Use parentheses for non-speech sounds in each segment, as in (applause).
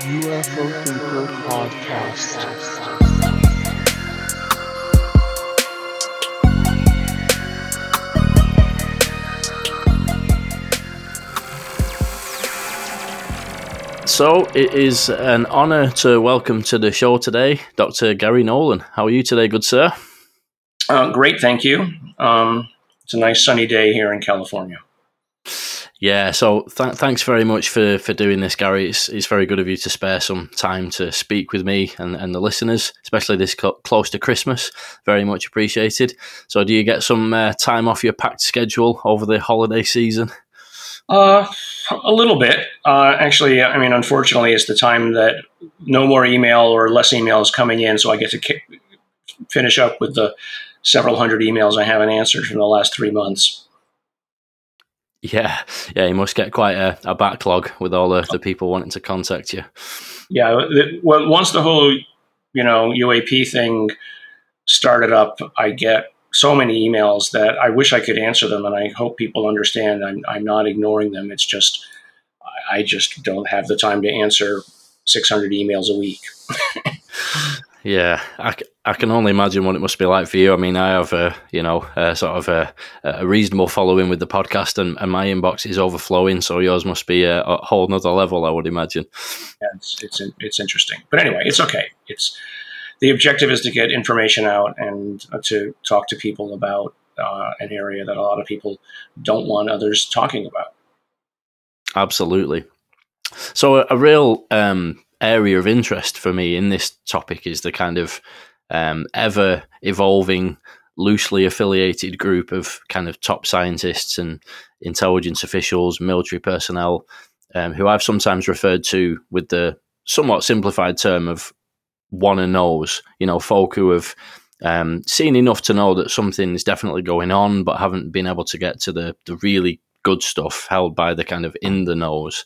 UFO Thinker Podcast. So it is an honour to welcome to the show today, Dr. Gary Nolan. How are you today, good sir? Uh, great, thank you. Um, it's a nice sunny day here in California. Yeah, so th- thanks very much for, for doing this, Gary. It's, it's very good of you to spare some time to speak with me and, and the listeners, especially this cl- close to Christmas. Very much appreciated. So, do you get some uh, time off your packed schedule over the holiday season? Uh, a little bit. Uh, actually, I mean, unfortunately, it's the time that no more email or less emails coming in, so I get to kick, finish up with the several hundred emails I haven't answered from the last three months. Yeah, yeah, you must get quite a, a backlog with all the, the people wanting to contact you. Yeah, well, once the whole you know UAP thing started up, I get so many emails that I wish I could answer them, and I hope people understand I'm I'm not ignoring them. It's just I just don't have the time to answer 600 emails a week. (laughs) Yeah, I, I can only imagine what it must be like for you. I mean, I have a you know a sort of a, a reasonable following with the podcast, and, and my inbox is overflowing. So yours must be a, a whole nother level, I would imagine. Yeah, it's, it's it's interesting, but anyway, it's okay. It's the objective is to get information out and to talk to people about uh, an area that a lot of people don't want others talking about. Absolutely. So a, a real um, area of interest for me in this topic is the kind of um, ever evolving, loosely affiliated group of kind of top scientists and intelligence officials, military personnel, um, who I've sometimes referred to with the somewhat simplified term of one and knows, you know, folk who have um, seen enough to know that something is definitely going on, but haven't been able to get to the, the really good stuff held by the kind of in the knows.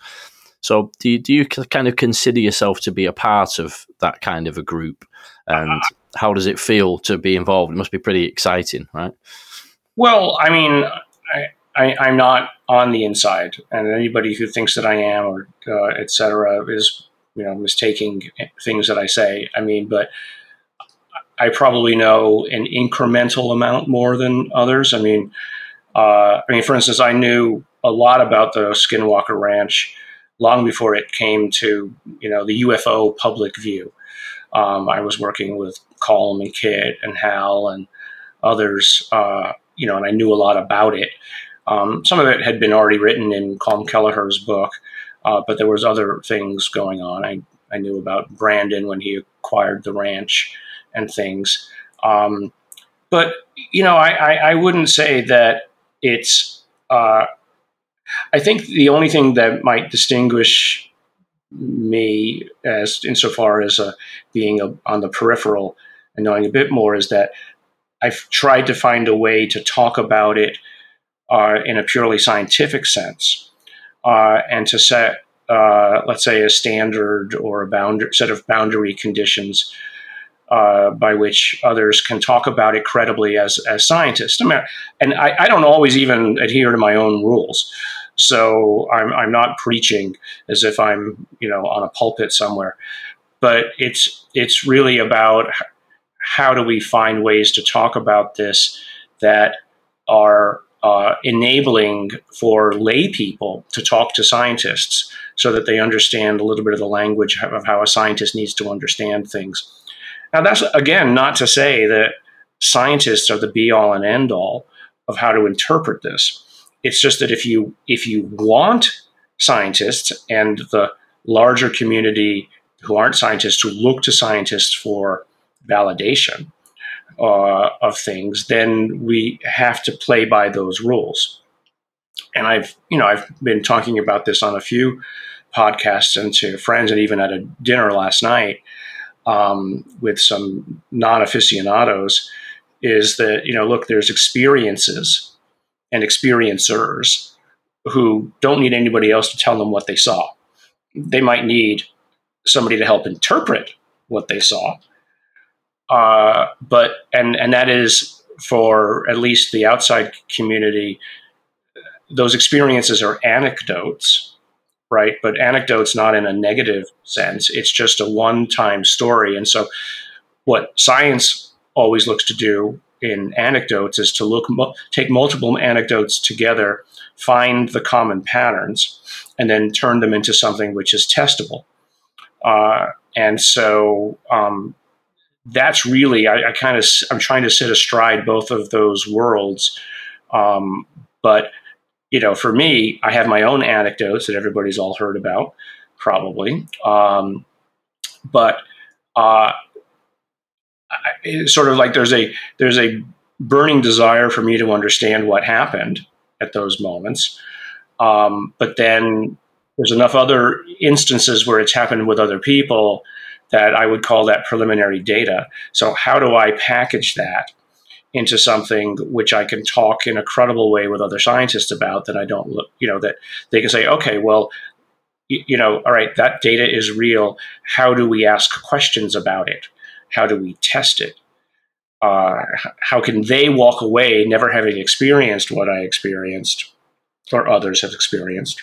So, do you, do you kind of consider yourself to be a part of that kind of a group? And how does it feel to be involved? It must be pretty exciting, right? Well, I mean, I, am not on the inside, and anybody who thinks that I am or uh, et cetera is, you know, mistaking things that I say. I mean, but I probably know an incremental amount more than others. I mean, uh, I mean, for instance, I knew a lot about the Skinwalker Ranch long before it came to you know the UFO public view. Um, I was working with Colm and Kit and Hal and others, uh, you know, and I knew a lot about it. Um, some of it had been already written in Colm Kelleher's book, uh, but there was other things going on. I, I knew about Brandon when he acquired the ranch and things. Um, but you know, I, I, I, wouldn't say that it's uh, I think the only thing that might distinguish me as insofar as uh, being a, on the peripheral and knowing a bit more is that I've tried to find a way to talk about it uh, in a purely scientific sense uh, and to set, uh, let's say, a standard or a boundary, set of boundary conditions uh, by which others can talk about it credibly as, as scientists. I mean, and I, I, don't always even adhere to my own rules. So I'm, I'm not preaching as if I'm, you know, on a pulpit somewhere, but it's, it's really about how do we find ways to talk about this that are uh, enabling for lay people to talk to scientists so that they understand a little bit of the language of how a scientist needs to understand things. Now, that's again not to say that scientists are the be all and end all of how to interpret this. It's just that if you if you want scientists and the larger community who aren't scientists to look to scientists for validation uh, of things, then we have to play by those rules. And I've you know I've been talking about this on a few podcasts and to friends and even at a dinner last night um, with some non aficionados is that, you know, look, there's experiences and experiencers who don't need anybody else to tell them what they saw. They might need somebody to help interpret what they saw. Uh, but, and, and that is for at least the outside community, those experiences are anecdotes right? But anecdotes not in a negative sense. It's just a one-time story, and so what science always looks to do in anecdotes is to look take multiple anecdotes together, find the common patterns, and then turn them into something which is testable. Uh, and so um, that's really I, I kind of I'm trying to sit astride both of those worlds. Um, but you know, for me, I have my own anecdotes that everybody's all heard about, probably. Um, but uh, it's sort of like there's a there's a burning desire for me to understand what happened at those moments. Um, but then there's enough other instances where it's happened with other people that I would call that preliminary data. So how do I package that into something which I can talk in a credible way with other scientists about that I don't look, you know, that they can say, okay, well, you know, all right, that data is real. How do we ask questions about it? How do we test it? Uh, how can they walk away never having experienced what I experienced or others have experienced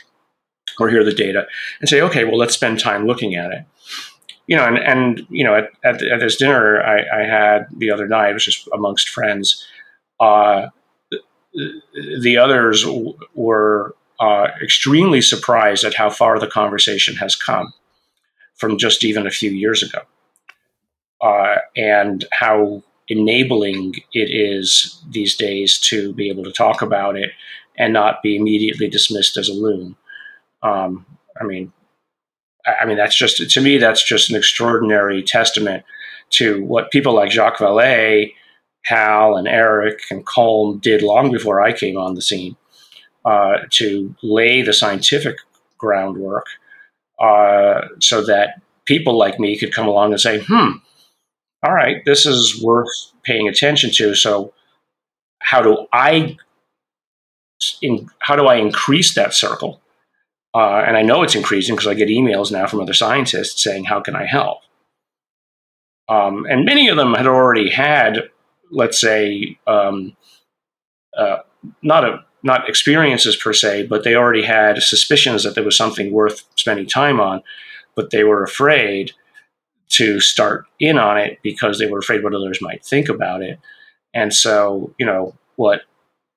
or hear the data and say, okay, well, let's spend time looking at it. You know, and, and you know, at, at, at this dinner I, I, had the other night, it was just amongst friends. Uh, the others w- were uh, extremely surprised at how far the conversation has come from just even a few years ago, uh, and how enabling it is these days to be able to talk about it and not be immediately dismissed as a loon. Um, I mean, I mean that's just to me that's just an extraordinary testament to what people like Jacques Vallée, Hal, and Eric and Colm did long before I came on the scene uh, to lay the scientific groundwork uh, so that people like me could come along and say, "Hmm, all right, this is worth paying attention to." So, how do I in, how do I increase that circle? Uh, and I know it's increasing because I get emails now from other scientists saying, How can I help? Um, and many of them had already had, let's say, um, uh, not a not experiences per se, but they already had suspicions that there was something worth spending time on, but they were afraid to start in on it because they were afraid what others might think about it. And so, you know, what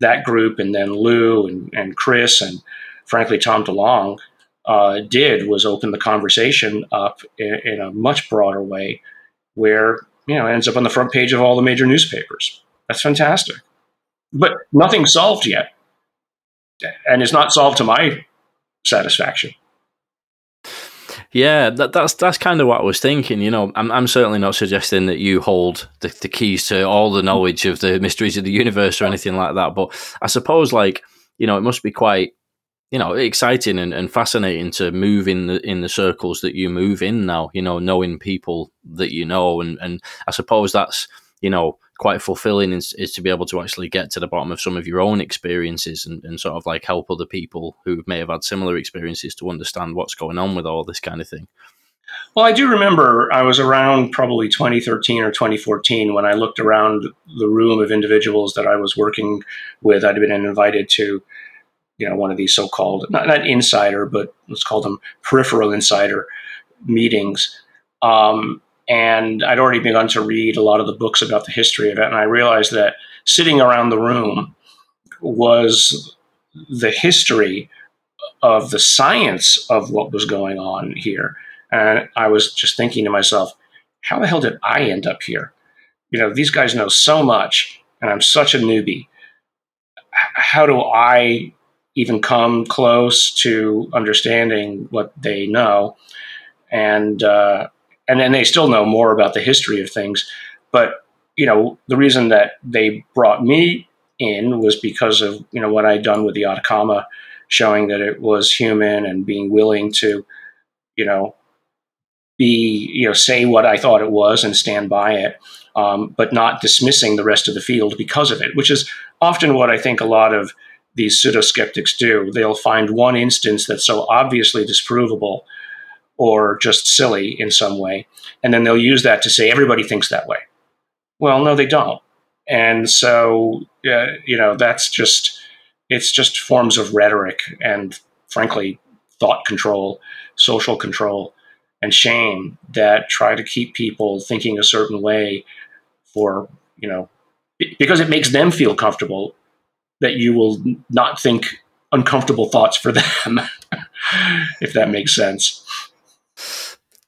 that group and then Lou and, and Chris and frankly, Tom DeLonge uh, did was open the conversation up in, in, a much broader way, where you know ends up on the front page of all the major newspapers. That's fantastic, but nothing's solved yet, and it's not solved to my satisfaction. Yeah, that, that's that's kind of what I was thinking. You know, I'm I'm certainly not suggesting that you hold the, the keys to all the knowledge of the mysteries of the universe or anything like that. But I suppose, like, you know, it must be quite you know exciting and, and fascinating to move in the in the circles that you move in now you know knowing people that you know and and i suppose that's you know quite fulfilling is, is to be able to actually get to the bottom of some of your own experiences and, and sort of like help other people who may have had similar experiences to understand what's going on with all this kind of thing well, I do remember I was around probably 2013 or 2014 when I looked around the room of individuals that I was working with. I'd been invited to you know one of these so-called not, not insider but let's call them peripheral insider meetings um, and i'd already begun to read a lot of the books about the history of it. And i realized that sitting around the room was the history of the science of what was going on here. And i was just thinking to myself how the hell did i end up here? You know these guys know so much and i'm such a newbie. How do i even come close to understanding what they know, and uh, and then they still know more about the history of things. But you know, the reason that they brought me in was because of you know what I'd done with the Atacama, showing that it was human and being willing to, you know, be you know say what I thought it was and stand by it, um, but not dismissing the rest of the field because of it, which is often what I think a lot of these pseudo skeptics do. They'll find one instance that's so obviously disprovable or just silly in some way, and then they'll use that to say everybody thinks that way. Well, no, they don't. And so, uh, you know, that's just, it's just forms of rhetoric and frankly, thought control, social control, and shame that try to keep people thinking a certain way for, you know, because it makes them feel comfortable that you will not think uncomfortable thoughts for (laughs) them, if that makes sense.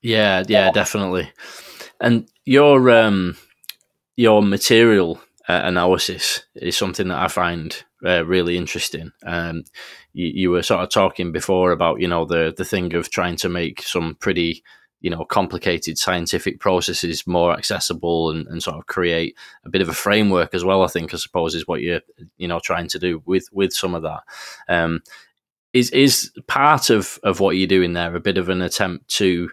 Yeah, yeah, definitely. And your um, your material uh, analysis is something that I find uh, really interesting. Um, you, you, were sort of talking before about you know the the thing of trying to make some pretty you know complicated scientific processes more accessible and, and sort of create a bit of a framework as well. I think I suppose is what you're you know trying to do with with some of that. Um, is is part of of what you're doing there a bit of an attempt to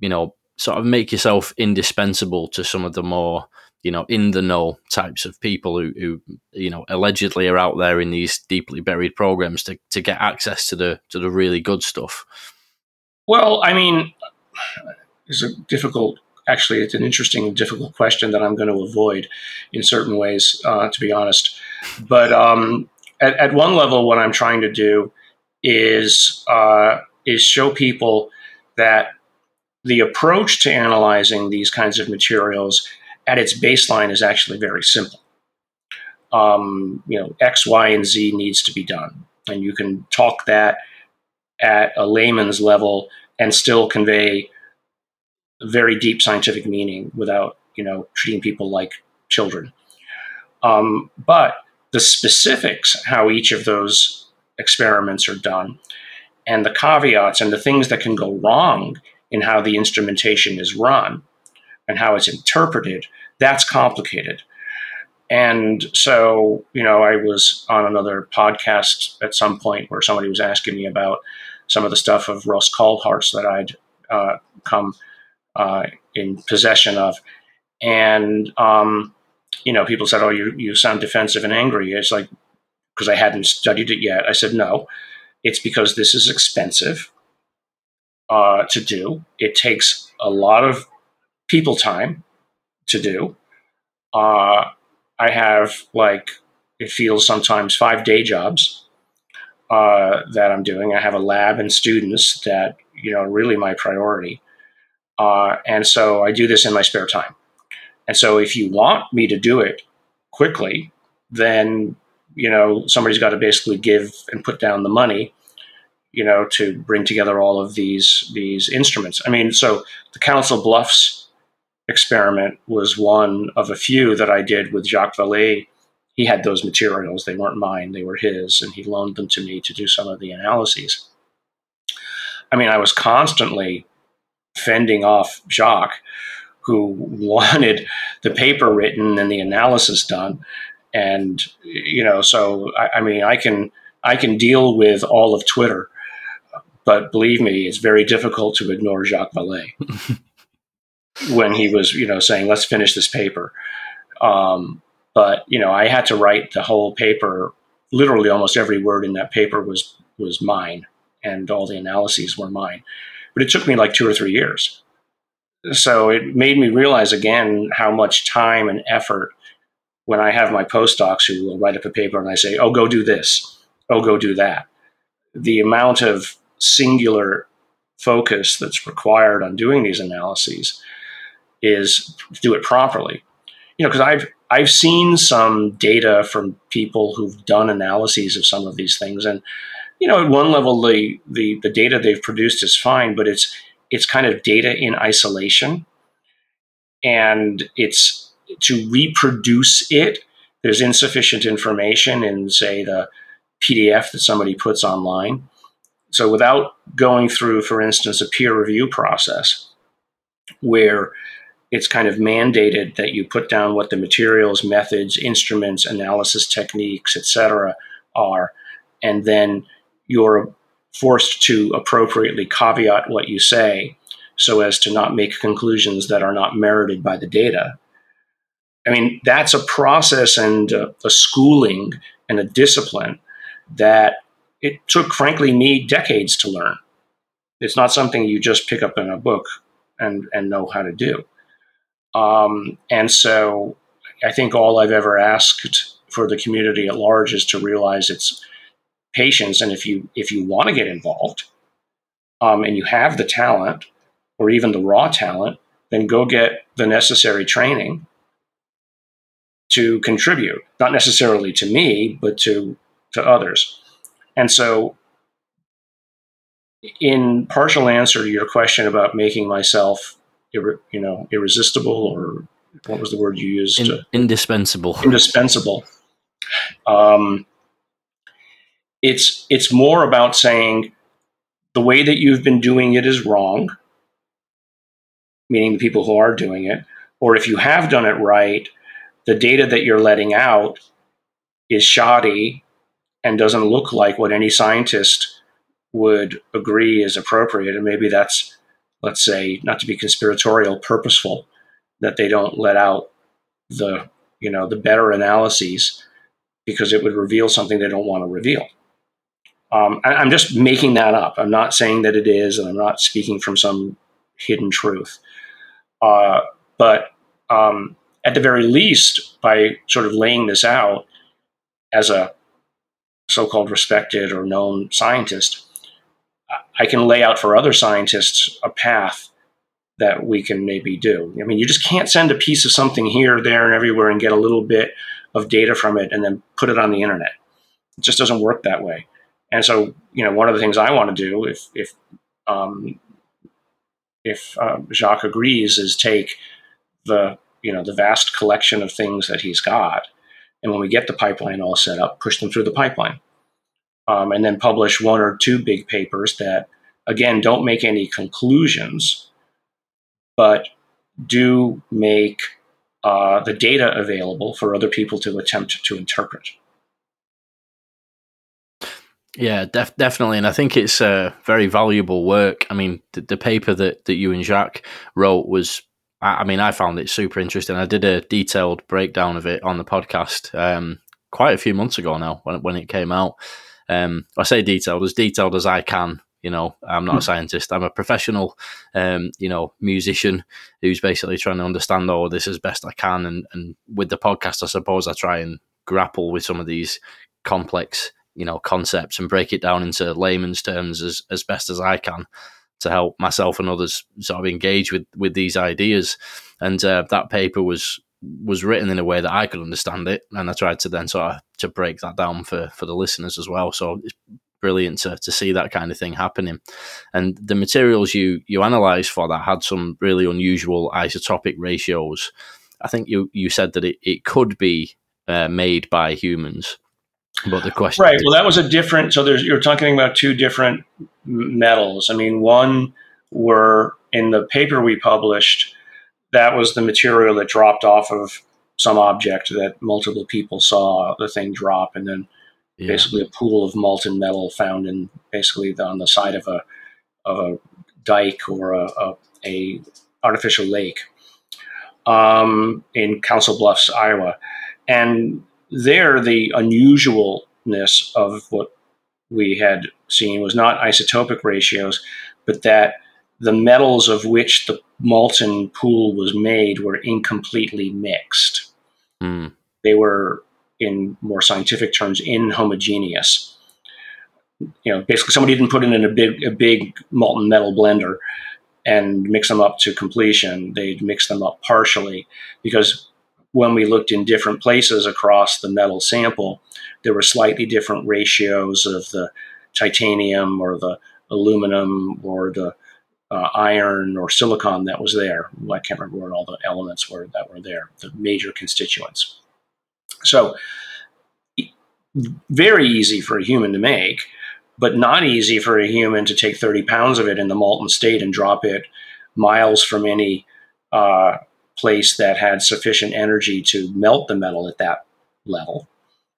you know sort of make yourself indispensable to some of the more you know in the know types of people who, who you know allegedly are out there in these deeply buried programs to, to get access to the to the really good stuff. Well i mean it's a difficult actually it's an interesting difficult question that i'm going to avoid in certain ways uh, to be honest. But um, at, at, one level what i'm trying to do is uh, is show people that the approach to analyzing these kinds of materials at its baseline is actually very simple. Um, you know, X, Y, and Z needs to be done. And you can talk that at a layman's level and still convey very deep scientific meaning without, you know, treating people like children. Um, but the specifics, how each of those experiments are done, and the caveats and the things that can go wrong in how the instrumentation is run and how it's interpreted, that's complicated. And so, you know, I was on another podcast at some point where somebody was asking me about some of the stuff of Ross Coulthart's that I'd uh, come uh, in possession of. And, um, you know, people said, oh, you, you sound defensive and angry. It's like, because I hadn't studied it yet. I said, no, it's because this is expensive uh, to do. It takes a lot of people time to do. Uh, I have like it feels sometimes five day jobs uh, that I'm doing. I have a lab and students that you know really my priority, uh, and so I do this in my spare time. And so if you want me to do it quickly, then you know somebody's got to basically give and put down the money you know, to bring together all of these these instruments. I mean, so the Council Bluffs experiment was one of a few that I did with Jacques Vallée. He had those materials; they weren't mine; they were his, and he loaned them to me to do some of the analyses. I mean, I was constantly fending off Jacques, who (laughs) wanted the paper written and the analysis done, and you know, so I, I mean, I can I can deal with all of Twitter but believe me, it's very difficult to ignore Jacques Vallée (laughs) when he was, you know, saying, "Let's finish this paper." Um, but you know, I had to write the whole paper. Literally, almost every word in that paper was was mine, and all the analyses were mine. But it took me like two or three years. So it made me realize again how much time and effort when I have my postdocs who will write up a paper and I say, "Oh, go do this," "Oh, go do that." The amount of singular focus that's required on doing these analyses is do it properly. You know, because I've I've seen some data from people who've done analyses of some of these things, and you know, at one level, the the, the data they've produced is fine, but it's it's kind of data in isolation, and it's to reproduce it. There's insufficient information in, say, the PDF that somebody puts online so without going through, for instance, a peer review process where it's kind of mandated that you put down what the materials, methods, instruments, analysis techniques, etc., are, and then you're forced to appropriately caveat what you say so as to not make conclusions that are not merited by the data. I mean, that's a process and a, a schooling and a discipline that it took, frankly, me decades to learn. It's not something you just pick up in a book and, and know how to do. Um, and so I think all I've ever asked for the community at large is to realize it's patience. And if you if you want to get involved, um, and you have the talent or even the raw talent, then go get the necessary training to contribute, not necessarily to me, but to to others. And so, in partial answer to your question about making myself, you know, irresistible, or what was the word you used? In, indispensable. Indispensable. Um, it's it's more about saying the way that you've been doing it is wrong, meaning the people who are doing it, or if you have done it right, the data that you're letting out is shoddy and doesn't look like what any scientist would agree is appropriate. And maybe that's, let's say, not to be conspiratorial, purposeful, that they don't let out the, you know, the better analyses because it would reveal something they don't want to reveal. Um, I, I'm just making that up. I'm not saying that it is, and I'm not speaking from some hidden truth. Uh, but um, at the very least, by sort of laying this out as a so called respected or known scientist, I can lay out for other scientists a path that we can maybe do. I mean, you just can't send a piece of something here, there, and everywhere and get a little bit of data from it and then put it on the internet. It just doesn't work that way. And so, you know, one of the things I want to do, if if um, if uh, Jacques agrees, is take the you know the vast collection of things that he's got, and when we get the pipeline all set up, push them through the pipeline, um, and then publish one or two big papers that again don't make any conclusions, but do make uh, the data available for other people to attempt to interpret. Yeah, def- definitely, and I think it's a very valuable work. I mean, the, the paper that, that you and Jacques wrote was, I, I, mean, I found it super interesting. I did a detailed breakdown of it on the podcast um, quite a few months ago now when when it came out. Um, I say detailed as detailed as I can. You know, I'm not a hmm. scientist. I'm a professional, um, you know, musician who's basically trying to understand all of this as best I can. And, and with the podcast, I suppose I try and grapple with some of these complex you know concepts and break it down into layman's terms as as best as I can to help myself and others sort of engage with with these ideas. And uh, that paper was was written in a way that I could understand it, and I tried to then sort of to break that down for for the listeners as well. So it's brilliant to, to see that kind of thing happening. And the materials you you analysed for that had some really unusual isotopic ratios. I think you you said that it, it could be uh, made by humans about the question. Right. Well, that was a different. So there's you're talking about two different metals. I mean, one were in the paper we published. That was the material that dropped off of some object that multiple people saw the thing drop, and then yeah. basically a pool of molten metal found in basically the, on the side of a of a dike or a, a, a artificial lake um, in Council Bluffs, Iowa, and there, the unusualness of what we had seen was not isotopic ratios, but that the metals of which the molten pool was made were incompletely mixed. Mm. They were, in more scientific terms, inhomogeneous. You know, basically, somebody didn't put it in a big, a big molten metal blender and mix them up to completion. They'd mix them up partially because when we looked in different places across the metal sample, there were slightly different ratios of the titanium or the aluminum or the uh, iron or silicon that was there. I can't remember what all the elements were that were there, the major constituents. So, very easy for a human to make, but not easy for a human to take 30 pounds of it in the molten state and drop it miles from any uh, place that had sufficient energy to melt the metal at that level.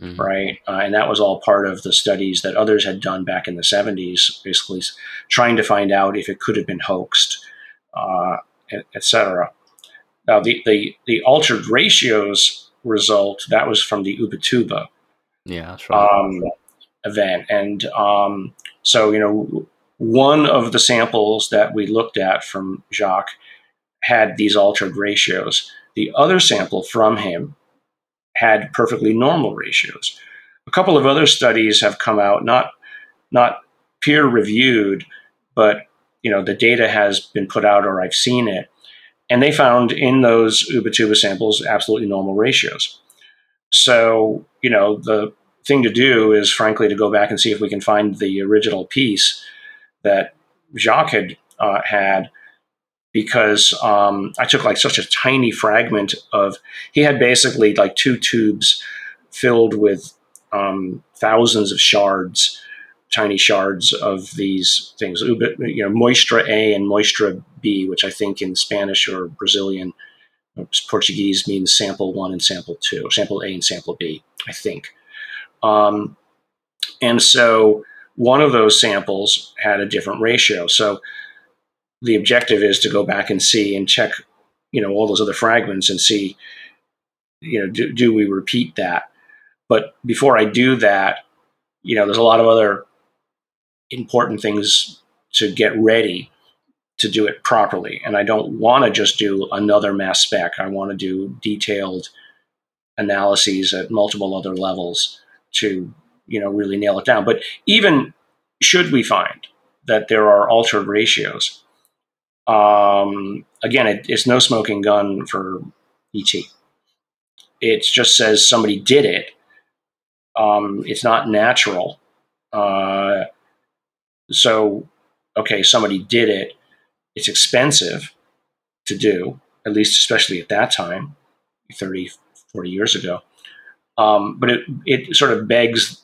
Mm-hmm. Right. Uh, and that was all part of the studies that others had done back in the 70s, basically trying to find out if it could have been hoaxed, uh, etc. Now, the, the, the altered ratios result, that was from the Ubatuba yeah, that's right. um, event. And um, so, you know, one of the samples that we looked at from Jacques had these altered ratios. The other sample from him had perfectly normal ratios. A couple of other studies have come out, not not peer reviewed, but you know, the data has been put out or I've seen it. And they found in those Ubatuba samples absolutely normal ratios. So, you know, the thing to do is, frankly, to go back and see if we can find the original piece that Jacques had uh, had, because um, I took like such a tiny fragment of. He had basically like two tubes filled with um, thousands of shards, tiny shards of these things. You know, Moistra A and Moistra B, which I think in Spanish or Brazilian, Portuguese means sample one and sample two, sample A and sample B, I think. Um, and so one of those samples had a different ratio. So the objective is to go back and see and check, you know, all those other fragments and see, you know, do, do we repeat that? But before I do that, you know, there's a lot of other important things to get ready to do it properly. And I don't want to just do another mass spec. I want to do detailed analyses at multiple other levels to, you know, really nail it down. But even should we find that there are altered ratios, um, again, it, it's no smoking gun for ET. It just says somebody did it. Um, it's not natural. Uh, so, okay, somebody did it it's expensive to do, at least especially at that time, 30, 40 years ago. Um, but it, it sort of begs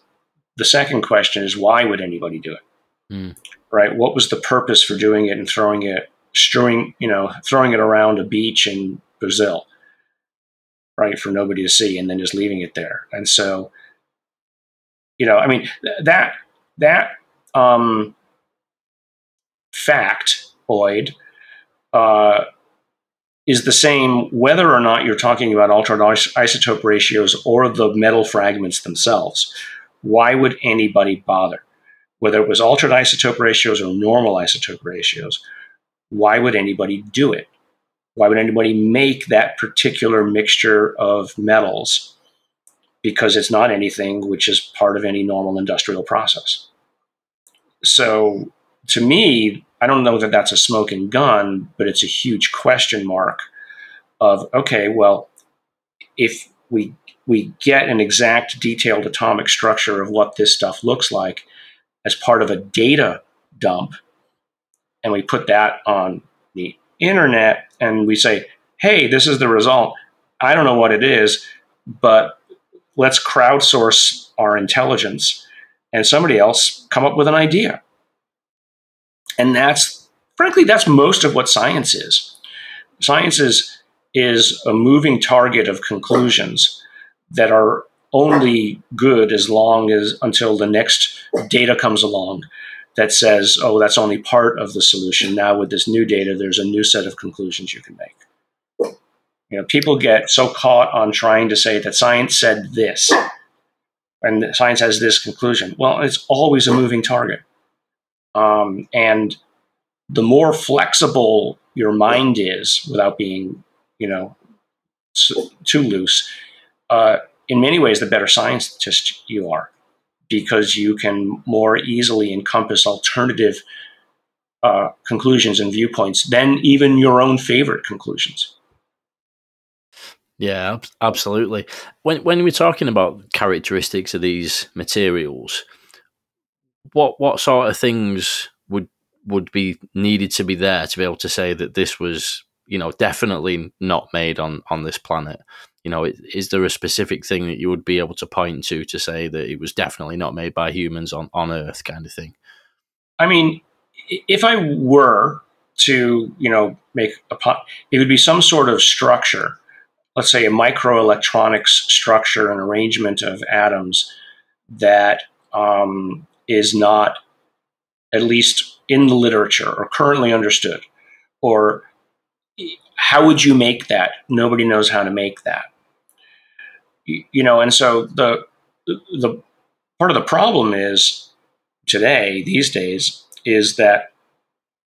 the second question is why would anybody do it? Mm. Right? What was the purpose for doing it and throwing it, strewing, you know, throwing it around a beach in Brazil, right, for nobody to see and then just leaving it there? And so, you know, I mean, that, that, um, fact Boyd, uh, is the same whether or not you're talking about altered isotope ratios or the metal fragments themselves. Why would anybody bother? Whether it was altered isotope ratios or normal isotope ratios, why would anybody do it? Why would anybody make that particular mixture of metals? Because it's not anything which is part of any normal industrial process. So, to me, I don't know that that's a smoking gun, but it's a huge question mark of okay, well, if we we get an exact detailed atomic structure of what this stuff looks like as part of a data dump, and we put that on the internet and we say, hey, this is the result. I don't know what it is, but let's crowdsource our intelligence and somebody else come up with an idea. And that's, frankly, that's most of what science is. Science is, is a moving target of conclusions that are only good as long as until the next data comes along that says, oh, that's only part of the solution. Now, with this new data, there's a new set of conclusions you can make. You know, people get so caught on trying to say that science said this and science has this conclusion. Well, it's always a moving target. Um, and the more flexible your mind is without being, you know, too loose, uh, in many ways, the better scientist you are because you can more easily encompass alternative uh, conclusions and viewpoints than even your own favorite conclusions. Yeah, absolutely. When when we're talking about characteristics of these materials, what what sort of things would would be needed to be there to be able to say that this was you know definitely not made on on this planet. You know is there a specific thing that you would be able to point to to say that it was definitely not made by humans on on earth kind of thing? I mean if i were to you know make a it would be some sort of structure let's say a microelectronics structure and arrangement of atoms that um, is not at least in the literature or currently understood or how would you make that? Nobody knows how to make that. You know and so the the part of the problem is today these days is that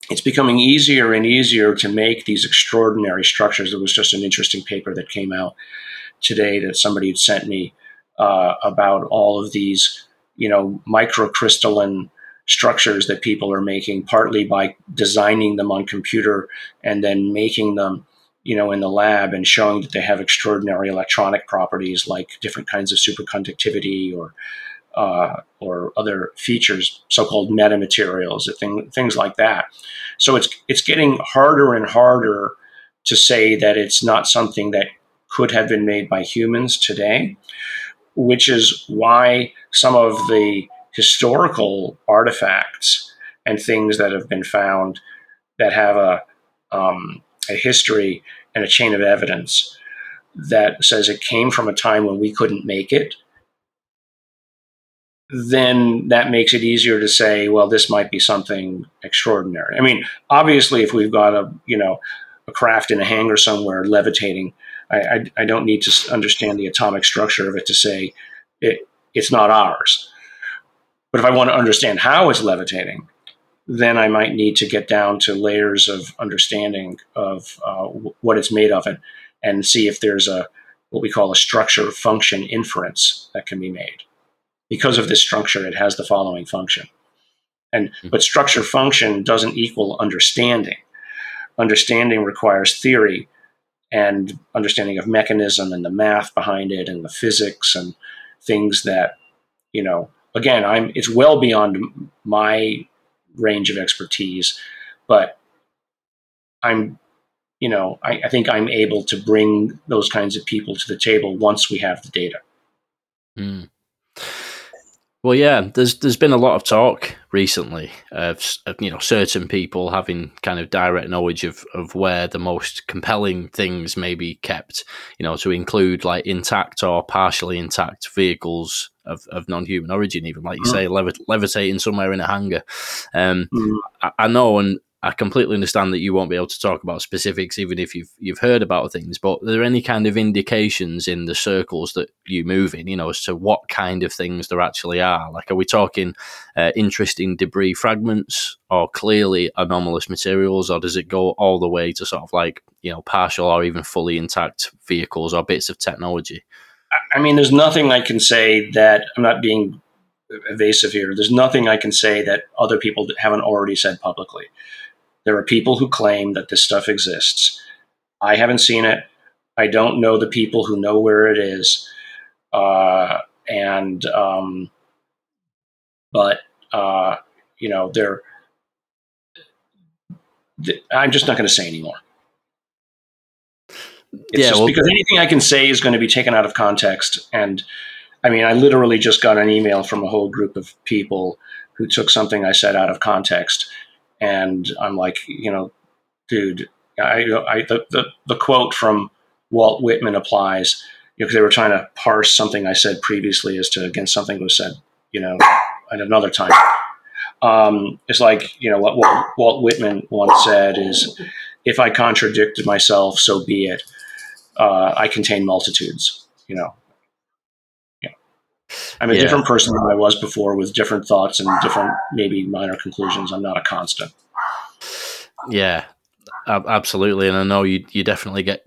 it's becoming easier and easier to make these extraordinary structures. There was just an interesting paper that came out today that somebody had sent me uh, about all of these you know, microcrystalline structures that people are making, partly by designing them on computer and then making them, you know, in the lab and showing that they have extraordinary electronic properties like different kinds of superconductivity or uh, or other features, so-called metamaterials, thing, things like that. So it's it's getting harder and harder to say that it's not something that could have been made by humans today, which is why some of the historical artifacts and things that have been found that have a, um, a history and a chain of evidence that says it came from a time when we couldn't make it, then that makes it easier to say, well, this might be something extraordinary. I mean, obviously, if we've got a you know a craft in a hangar somewhere levitating, I, I, I don't need to understand the atomic structure of it to say it, it's not ours. But if I want to understand how it's levitating, then I might need to get down to layers of understanding of uh, what it's made of and, and see if there's a what we call a structure function inference that can be made. Because of this structure, it has the following function. And hmm. but structure function doesn't equal understanding. Understanding requires theory and understanding of mechanism and the math behind it and the physics and things that you know again, I'm it's well beyond my range of expertise, but I'm, you know, I, I think I'm able to bring those kinds of people to the table once we have the data. Mm. Well, yeah, there's there's been a lot of talk recently of, of, you know certain people having kind of direct knowledge of, of where the most compelling things may be kept. You know, to include like intact or partially intact vehicles of, of non-human origin, even like you mm. say, levi- levitating somewhere in a hangar. Um, mm. I, I, know, and I completely understand that you won't be able to talk about specifics, even if you've you've heard about things. But are there any kind of indications in the circles that you move in, you know, as to what kind of things there actually are? Like, are we talking uh, interesting debris fragments, or clearly anomalous materials, or does it go all the way to sort of like you know partial or even fully intact vehicles or bits of technology? I mean, there's nothing I can say that I'm not being evasive here. There's nothing I can say that other people haven't already said publicly. There are people who claim that this stuff exists. I haven't seen it. I don't know the people who know where it is. Uh, and, um, but, uh, you know, they're, I'm just not going to say anymore. It's yeah, just well, because anything I can say is going to be taken out of context. And I mean, I literally just got an email from a whole group of people who took something I said out of context and I'm like, you know, dude, I, I the, the, the quote from Walt Whitman applies you know, they were trying to parse something I said previously as to against something was said, you know, at another time. Um, it's like you know what, what Walt Whitman once said is, "If I contradict myself, so be it. Uh, I contain multitudes." You know, I'm a yeah. different person than I was before with different thoughts and different, maybe minor conclusions. I'm not a constant. Yeah, absolutely. And I know you, you definitely get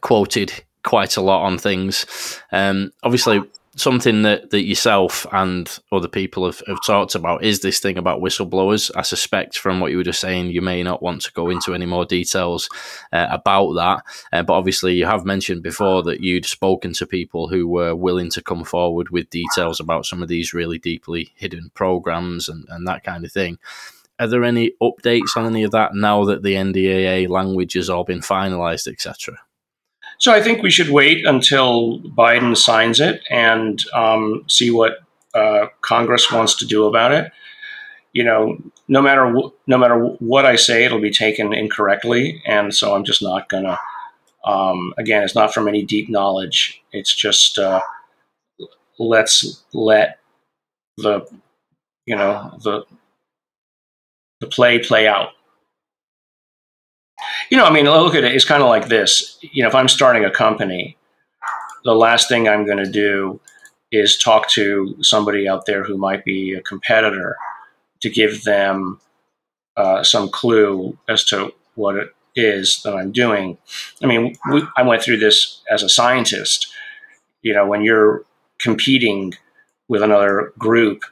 quoted quite a lot on things. Um, obviously, something that, that yourself and other people have, have talked about is this thing about whistleblowers. I suspect from what you were just saying, you may not want to go into any more details uh, about that. Uh, but obviously, you have mentioned before that you'd spoken to people who were willing to come forward with details about some of these really deeply hidden programs and, and that kind of thing. Are there any updates on any of that now that the NDAA language has all been finalized, etc.? So I think we should wait until Biden signs it and um, see what uh, Congress wants to do about it. You know, no matter wh- no matter what I say, it'll be taken incorrectly, and so I'm just not gonna. Um, again, it's not from any deep knowledge. It's just uh, let's let the you know the the play play out you know, I mean, look at it. It's kind of like this. You know, if I'm starting a company, the last thing I'm going to do is talk to somebody out there who might be a competitor to give them uh, some clue as to what it is that I'm doing. I mean, we, I went through this as a scientist. You know, when you're competing with another group,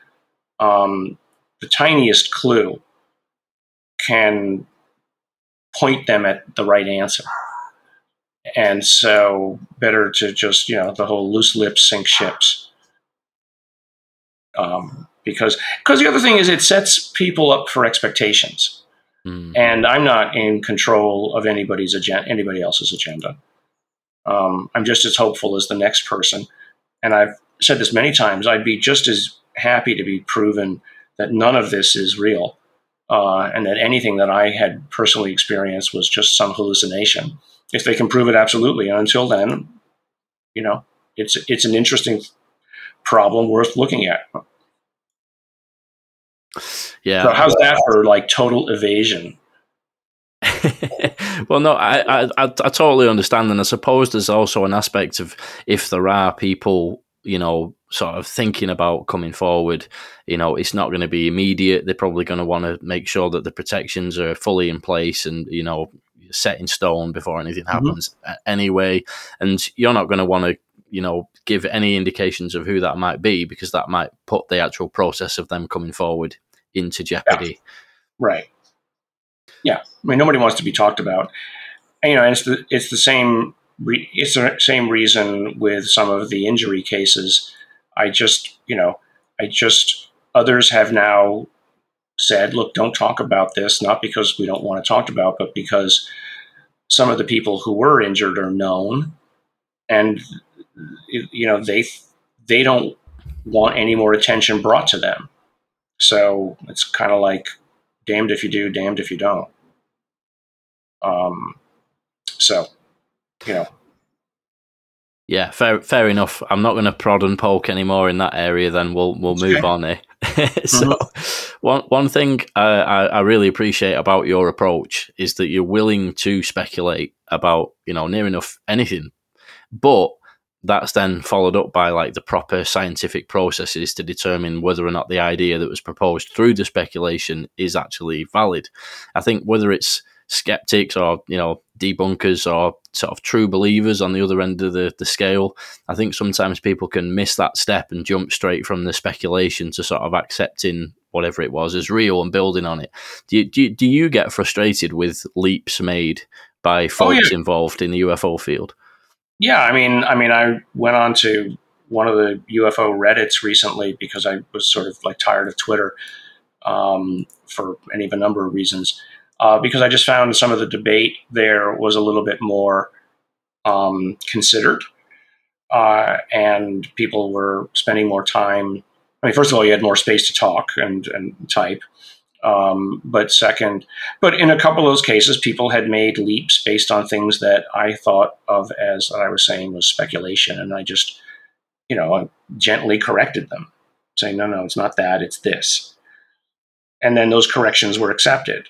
um, the tiniest clue can point them at the right answer. And so, better to just, you know, the whole loose lips sink ships. Um, because because the other thing is it sets people up for expectations, mm. and I'm not in control of anybody's agenda, anybody else's agenda. Um, I'm just as hopeful as the next person, and I've said this many times. I'd be just as happy to be proven that none of this is real uh, and that anything that I had personally experienced was just some hallucination. If they can prove it, absolutely. And until then, you know, it's it's an interesting problem worth looking at. Yeah. So how's that for like total evasion? (laughs) well, no, I, I I totally understand, and I suppose there's also an aspect of if there are people you know, sort of thinking about coming forward, you know, it's not going to be immediate. They're probably going to want to make sure that the protections are fully in place and, you know, set in stone before anything mm-hmm. happens mm-hmm. anyway. And you're not going to want to, you know, give any indications of who that might be because that might put the actual process of them coming forward into jeopardy. Yeah. Right. Yeah. I mean, nobody wants to be talked about. And, you know, it's the, it's the same re- it's the same reason with some of the injury cases. I just, you know, I just, others have now said, look, don't talk about this, not because we don't want to talk about, but because some of the people who were injured are known and, you know, they, they don't want any more attention brought to them. So it's kind of like damned if you do, damned if you don't. Um, so you know. Yeah, fair, fair enough. I'm not going to prod and poke anymore in that area. Then we'll we'll move okay. on. Eh? (laughs) so, mm-hmm. one one thing I, I, I really appreciate about your approach is that you're willing to speculate about you know near enough anything, but that's then followed up by like the proper scientific processes to determine whether or not the idea that was proposed through the speculation is actually valid. I think whether it's skeptics or you know debunkers or sort of true believers on the other end of the, the scale. I think sometimes people can miss that step and jump straight from the speculation to sort of accepting whatever it was as real and building on it. Do you, do you, do you get frustrated with leaps made by folks oh, yeah. involved in the UFO field? Yeah, I mean, I mean, I went on to one of the UFO Reddits recently because I was sort of like tired of Twitter um, for any of a number of reasons uh, because I just found some of the debate there was a little bit more um, considered, uh, and people were spending more time. I mean, first of all, you had more space to talk and, and type. Um, but second, but in a couple of those cases, people had made leaps based on things that I thought of as I was saying was speculation, and I just, you know, gently corrected them, saying, "No, no, it's not that; it's this." And then those corrections were accepted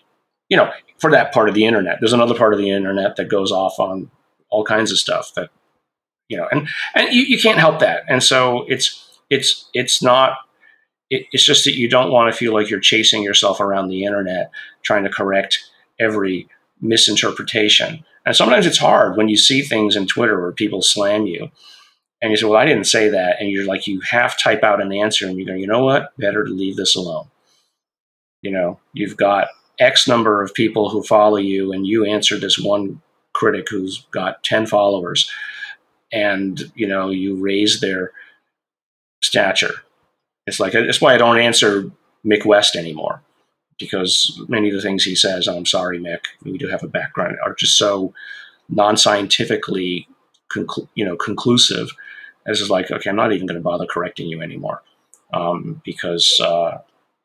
you know, for that part of the internet. There's another part of the internet that goes off on all kinds of stuff that, you know, and and you, you can't help that. And so it's it's it's not. It, it's just that you don't want to feel like you're chasing yourself around the internet trying to correct every misinterpretation. And sometimes it's hard when you see things in Twitter where people slam you. And you say, well, I didn't say that. And you're like, you half type out an answer and you go, you know what? Better to leave this alone. You know, you've got X number of people who follow you, and you answer this one critic who's got 10 followers, and you know, you raise their stature. It's like that's why I don't answer Mick West anymore because many of the things he says, I'm sorry, Mick, we do have a background, are just so non-scientifically, conclu- you know, conclusive. As is like, okay, I'm not even going to bother correcting you anymore um, because uh,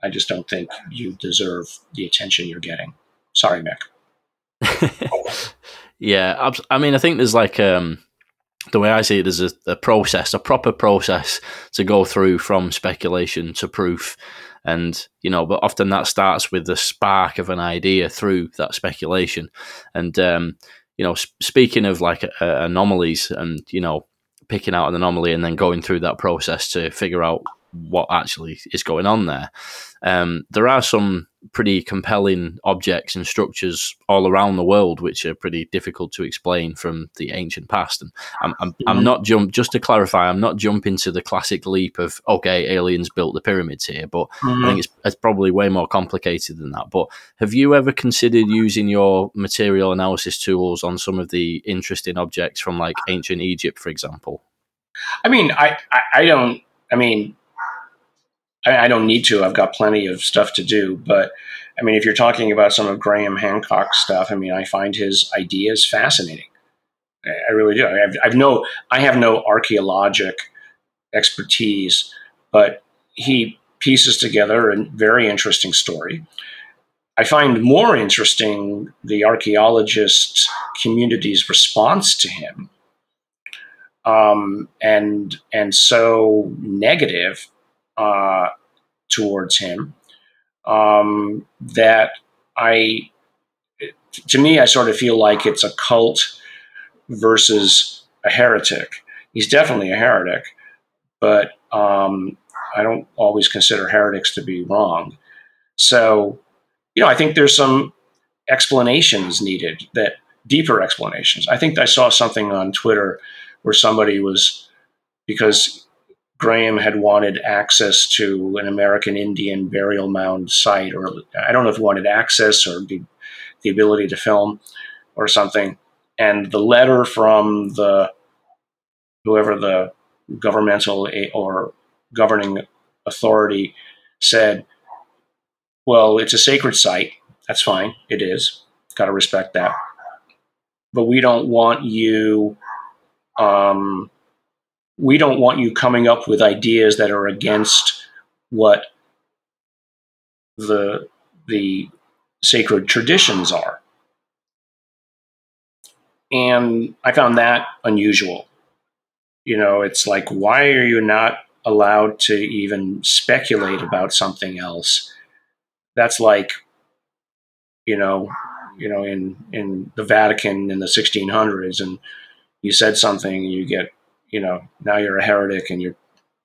I just don't think you deserve the attention you're getting. Sorry, Mick. (laughs) yeah, I mean, I think there's like um, the way I see it, there's a, a, process, a proper process to go through from speculation to proof, and you know, but often that starts with the spark of an idea through that speculation, and um, you know, sp- speaking of like anomalies, and you know, picking out an anomaly and then going through that process to figure out what actually is going on there. Um, there are some pretty compelling objects and structures all around the world, which are pretty difficult to explain from the ancient past. And I'm, I'm, mm-hmm. I'm not jump just to clarify, I'm not jumping to the classic leap of okay, aliens built the pyramids here, but mm-hmm. I think it's, it's probably way more complicated than that. But have you ever considered using your material analysis tools on some of the interesting objects from like ancient Egypt, for example? I mean, I, I, I don't. I mean, I, I, don't need to. I've got plenty of stuff to do. But I mean, if you're talking about some of Graham Hancock's stuff, I mean, I find his ideas fascinating. I, really do. I have, I've no, I have no archaeologic expertise, but he pieces together a very interesting story. I find more interesting the archaeologist community's response to him, um, and and so negative uh, towards him um, that I, to me, I sort of feel like it's a cult versus a heretic. He's definitely a heretic, but um, I don't always consider heretics to be wrong. So, you know, I think there's some explanations needed that deeper explanations. I think I saw something on Twitter where somebody was because Graham had wanted access to an American Indian burial mound site, or I don't know if he wanted access or the, the ability to film or something. And the letter from the whoever the governmental or governing authority said, "Well, it's a sacred site. That's fine. It is. Got to respect that. But we don't want you." Um, we don't want you coming up with ideas that are against what the the sacred traditions are. And I found that unusual. You know, it's like, why are you not allowed to even speculate about something else? That's like, you know, you know, in in the Vatican in the 1600s, and you said something, you get you know, now you're a heretic and you're,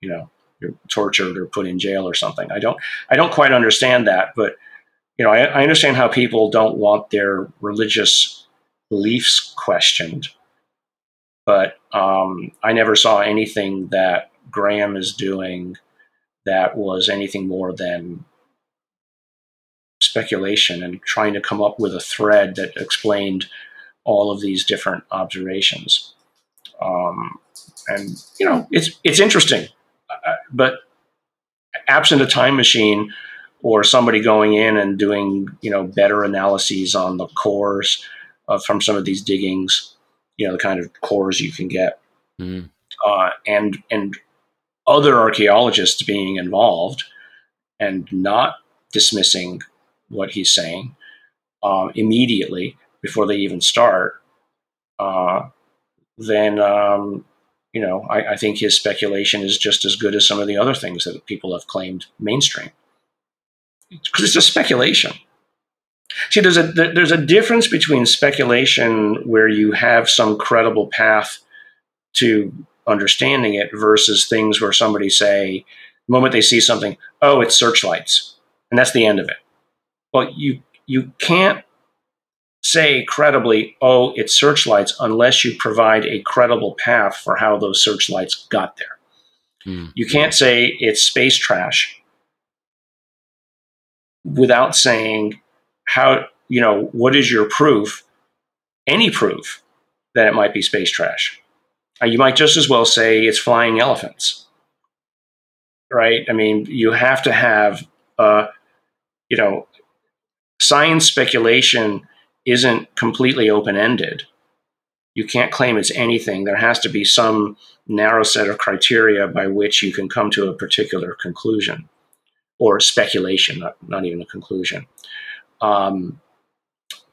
you know, you're tortured or put in jail or something. I don't, I don't quite understand that, but you know, I, I understand how people don't want their religious beliefs questioned, but um, I never saw anything that Graham is doing that was anything more than speculation and trying to come up with a thread that explained all of these different observations. Um, and you know it's it's interesting, uh, but absent a time machine or somebody going in and doing you know better analyses on the cores uh, from some of these diggings, you know the kind of cores you can get, mm. uh, and and other archaeologists being involved and not dismissing what he's saying um, immediately before they even start, uh, then um, you know, I, I, think his speculation is just as good as some of the other things that people have claimed mainstream. Because it's just speculation. See, there's a there's a difference between speculation where you have some credible path to understanding it versus things where somebody say, the moment they see something, oh, it's searchlights, and that's the end of it. Well, you you can't say credibly, oh, it's searchlights, unless you provide a credible path for how those searchlights got there. Mm. You can't say it's space trash without saying how, you know, what is your proof, any proof that it might be space trash. Uh, you might just as well say it's flying elephants, right? I mean, you have to have, uh, you know, science speculation isn't completely open ended. You can't claim it's anything. There has to be some narrow set of criteria by which you can come to a particular conclusion or speculation, not, not even a conclusion. Um,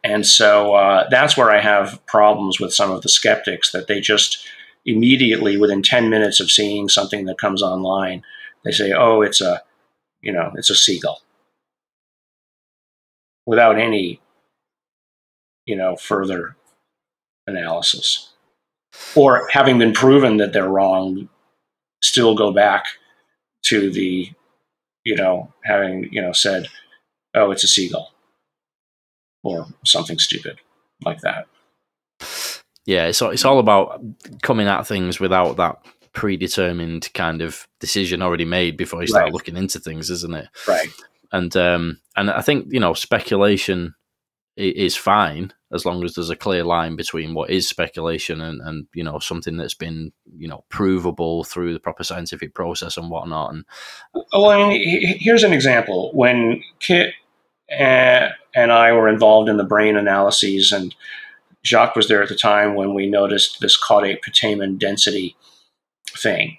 and so uh, that's where I have problems with some of the skeptics that they just immediately, within 10 minutes of seeing something that comes online, they say, oh, it's a, you know, it's a seagull without any you know, further analysis. Or having been proven that they're wrong, still go back to the, you know, having, you know, said, oh, it's a seagull or something stupid like that. Yeah, it's it's all about coming at things without that predetermined kind of decision already made before you start Right. looking into things, isn't it? Right. And um, and I think you know speculation is fine as long as there's a clear line between what is speculation and, and you know something that's been you know provable through the proper scientific process and whatnot. And Well, I mean, he- he- here's an example. When Kit uh, and I were involved in the brain analyses, and Jacques was there at the time when we noticed this caudate putamen density thing.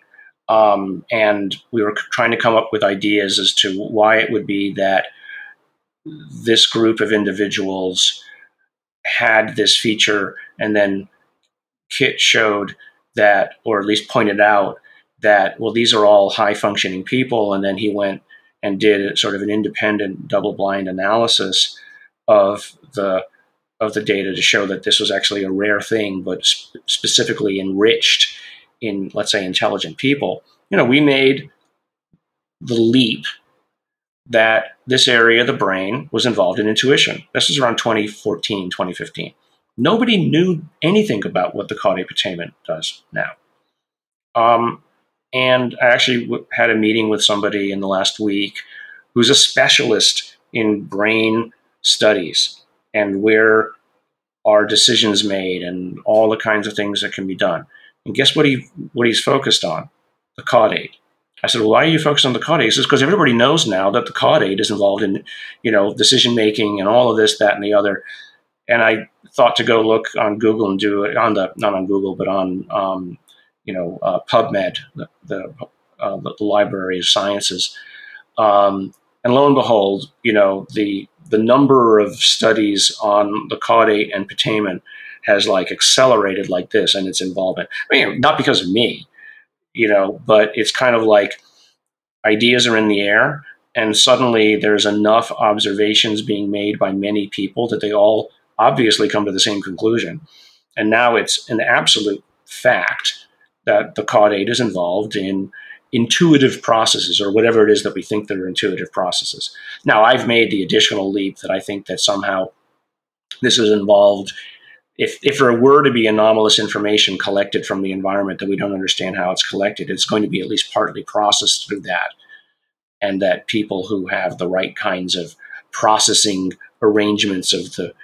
Um, and we were trying to come up with ideas as to why it would be that this group of individuals had this feature, and then Kit showed that, or at least pointed out, that well these are all high functioning people. And then he went and did sort of an independent double blind analysis of the of the data to show that this was actually a rare thing but sp- specifically enriched in let's say intelligent people. You know we made the leap that this area of the brain was involved in intuition this was around 2014 2015 nobody knew anything about what the caudate putamen does now um, and I actually w- had a meeting with somebody in the last week who's a specialist in brain studies and where are decisions made and all the kinds of things that can be done. And guess what he what he's focused on? The caudate. I said, well, why are you focused on the caudate? He says, because everybody knows now that the caudate is involved in, you know, decision making and all of this, that, and the other. And I thought to go look on Google and do it on the not on Google, but on um, you know uh, PubMed, the the, uh, the Library of Sciences, um, and lo and behold, you know the the number of studies on the caudate and putamen has like accelerated like this, and its involvement. I mean, not because of me, you know, but it's kind of like ideas are in the air, and suddenly there's enough observations being made by many people that they all obviously come to the same conclusion, and now it's an absolute fact that the caudate is involved in intuitive processes or whatever it is that we think that are intuitive processes. Now, I've made the additional leap that I think that somehow this is involved. If, if there were to be anomalous information collected from the environment that we don't understand how it's collected, it's going to be at least partly processed through that. And that people who have the right kinds of processing arrangements of the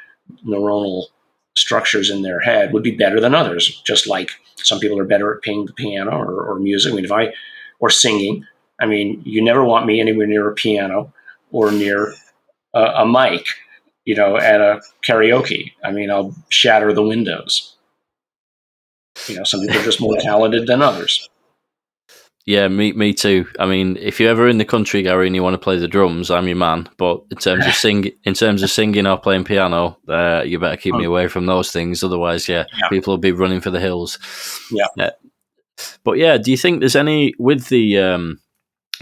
neuronal structures in their head would be better than others, just like some people are better at playing the piano or, or music. I mean, if I or singing, I mean, you never want me anywhere near a piano or near a, a mic, you know, at a karaoke. I mean, I'll shatter the windows. You know, some people are just more (laughs) talented than others. yeah, me me too. I mean, if you're ever in the country, Garry, and you want to play the drums, I'm your man. But in terms of (laughs) sing, in terms of singing or playing piano, uh, you better keep me away from those things. Otherwise, yeah, Yeah. people will be running for the hills. Yeah. But yeah, do you think there's any with the um,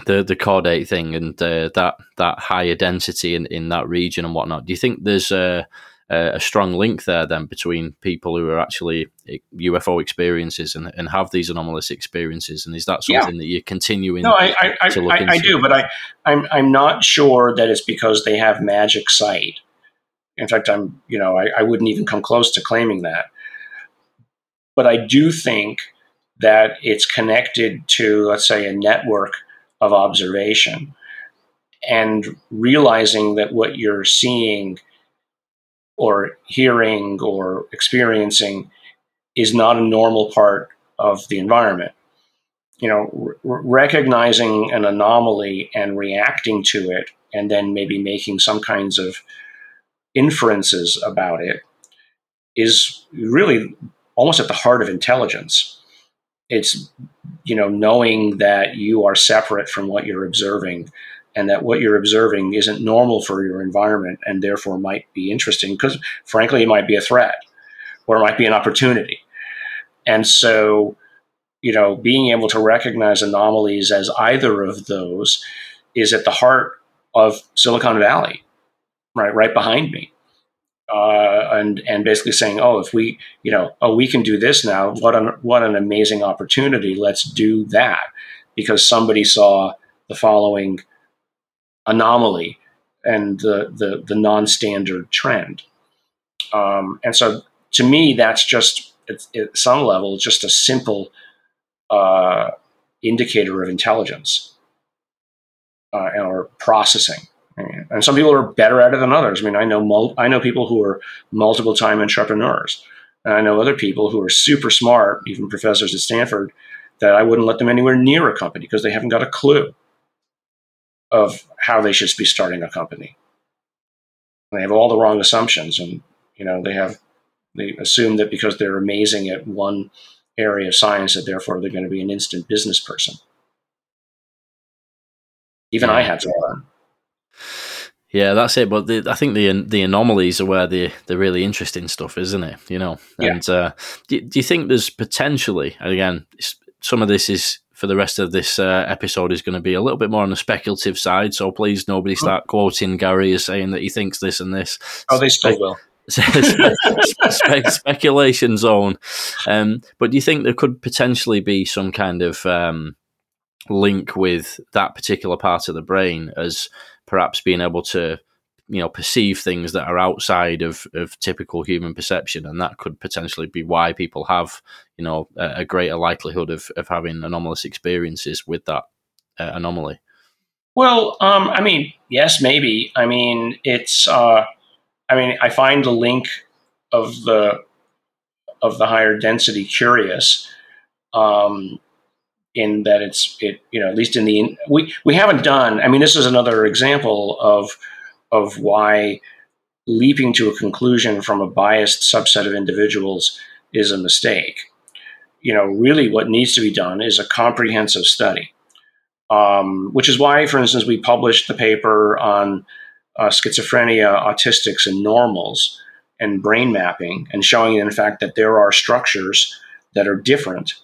the the caudate thing and uh, that that higher density in, in that region and whatnot? Do you think there's a, a strong link there then between people who are actually UFO experiences and, and have these anomalous experiences? And is that Yeah. something that you're continuing? No, I, I, I, to look I, I do, but I, I'm, I'm not sure that it's because they have magic sight. In fact, I'm, you know, I, I wouldn't even come close to claiming that. But I do think that it's connected to, let's say, a network of observation and realizing that what you're seeing or hearing or experiencing is not a normal part of the environment you know, r- recognizing an anomaly and reacting to it, and then maybe making some kinds of inferences about it, is really almost at the heart of intelligence. It's, you know, knowing that you are separate from what you're observing and that what you're observing isn't normal for your environment and therefore might be interesting because, frankly, it might be a threat or it might be an opportunity. And so, you know, being able to recognize anomalies as either of those is at the heart of Silicon Valley, right, right behind me, uh, and and basically saying, oh, if we, you know, oh, we can do this now. What an what an amazing opportunity! Let's do that because somebody saw the following anomaly and the the, the non-standard trend. Um, and so, to me, that's just at, at some level just a simple uh, indicator of intelligence uh, or processing. And some people are better at it than others. I mean, I know mul- I know people who are multiple time entrepreneurs, and I know other people who are super smart, even professors at Stanford, that I wouldn't let them anywhere near a company because they haven't got a clue of how they should be starting a company. And they have all the wrong assumptions, and you know they have they assume that because they're amazing at one area of science that therefore they're going to be an instant business person. Even I had to learn. Yeah, that's it. But the, I think the the anomalies are where the the really interesting stuff, isn't it? You know, Yeah. and uh, do, do you think there's potentially, and again, some of this is for the rest of this uh, episode is going to be a little bit more on the speculative side. So please, nobody start quoting Garry as saying that he thinks this and this. Oh, they still will. (laughs) Spe- speculation zone. Um, but do you think there could potentially be some kind of um, link with that particular part of the brain as perhaps being able to, you know, perceive things that are outside of, of typical human perception, and that could potentially be why people have, you know, a, a greater likelihood of, of having anomalous experiences with that uh, anomaly. Well, um, I mean, yes, maybe. I mean, it's. Uh, I mean, I find the link of the of the higher density curious, um, in that it's it. You know, at least in the we we haven't done. I mean, this is another example of of why leaping to a conclusion from a biased subset of individuals is a mistake. You know, really, what needs to be done is a comprehensive study um, which is why, for instance, we published the paper on uh, schizophrenia, autistics, and normals and brain mapping, and showing, in fact, that there are structures that are different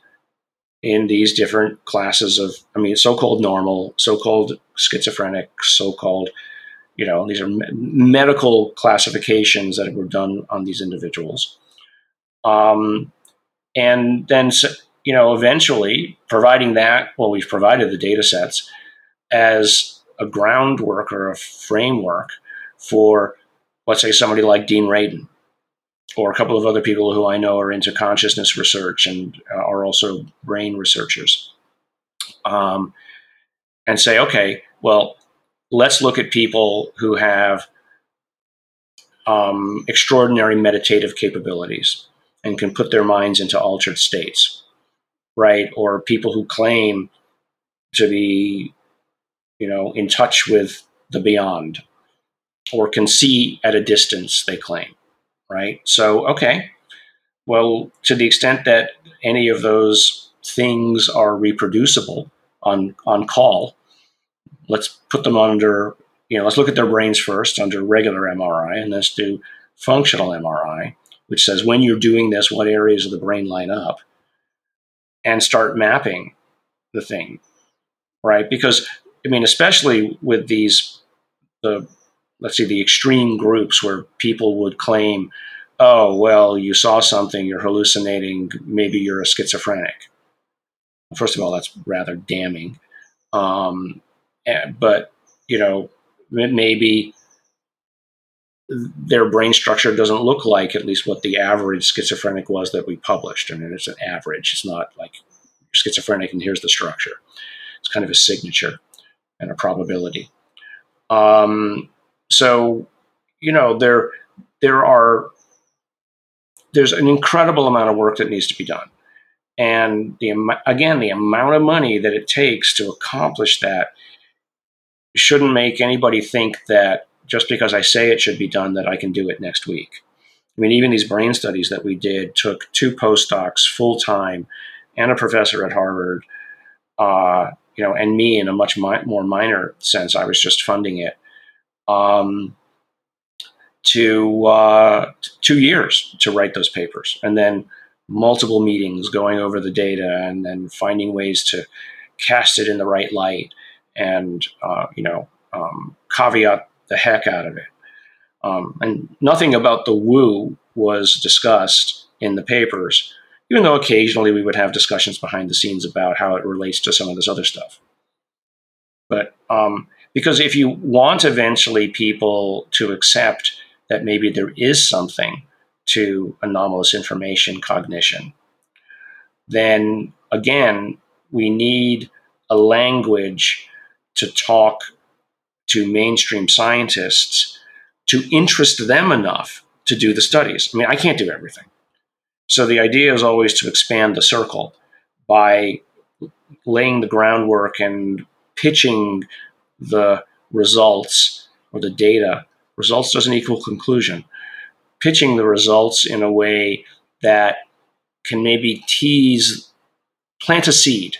in these different classes of, I mean, so called normal, so called schizophrenic, so called, you know, these are me- medical classifications that were done on these individuals. Um, and then you know, eventually providing that, well, we've provided the data sets as a groundwork or a framework for, let's say, somebody like Dean Radin or a couple of other people who I know are into consciousness research and uh, are also brain researchers. Um, and say, okay, well, let's look at people who have um, extraordinary meditative capabilities and can put their minds into altered states right? Or people who claim to be, you know, in touch with the beyond or can see at a distance, they claim, right? So, okay, well, to the extent that any of those things are reproducible on, on call, let's put them under, you know, let's look at their brains first under regular MRI and let's do functional MRI, which says when you're doing this, what areas of the brain line up and start mapping the thing, right? Because I mean, especially with these the let's say the extreme groups where people would claim, oh well, you saw something, you're hallucinating, maybe you're a schizophrenic. First of all, that's rather damning. Um, but you know, maybe their brain structure doesn't look like at least what the average schizophrenic was that we published. I mean, it's an average. It's not like schizophrenic and here's the structure. It's kind of a signature and a probability. Um, so, you know, there there are there's an incredible amount of work that needs to be done, and the again the amount of money that it takes to accomplish that shouldn't make anybody think that just because I say it should be done that I can do it next week. I mean, even these brain studies that we did took two postdocs full time and a professor at Harvard, uh, you know, and me in a much mi- more minor sense. I was just funding it. Um, to uh, two years to write those papers, and then multiple meetings going over the data, and then finding ways to cast it in the right light, and uh, you know, um, caveat the heck out of it. Um, and nothing about the woo was discussed in the papers, even though occasionally we would have discussions behind the scenes about how it relates to some of this other stuff. But um, because if you want eventually people to accept that maybe there is something to anomalous information cognition, then again, we need a language to talk to mainstream scientists to interest them enough to do the studies. I mean, I can't do everything. So the idea is always to expand the circle by laying the groundwork and pitching the results or the data. Results doesn't equal conclusion. Pitching the results in a way that can maybe tease, plant a seed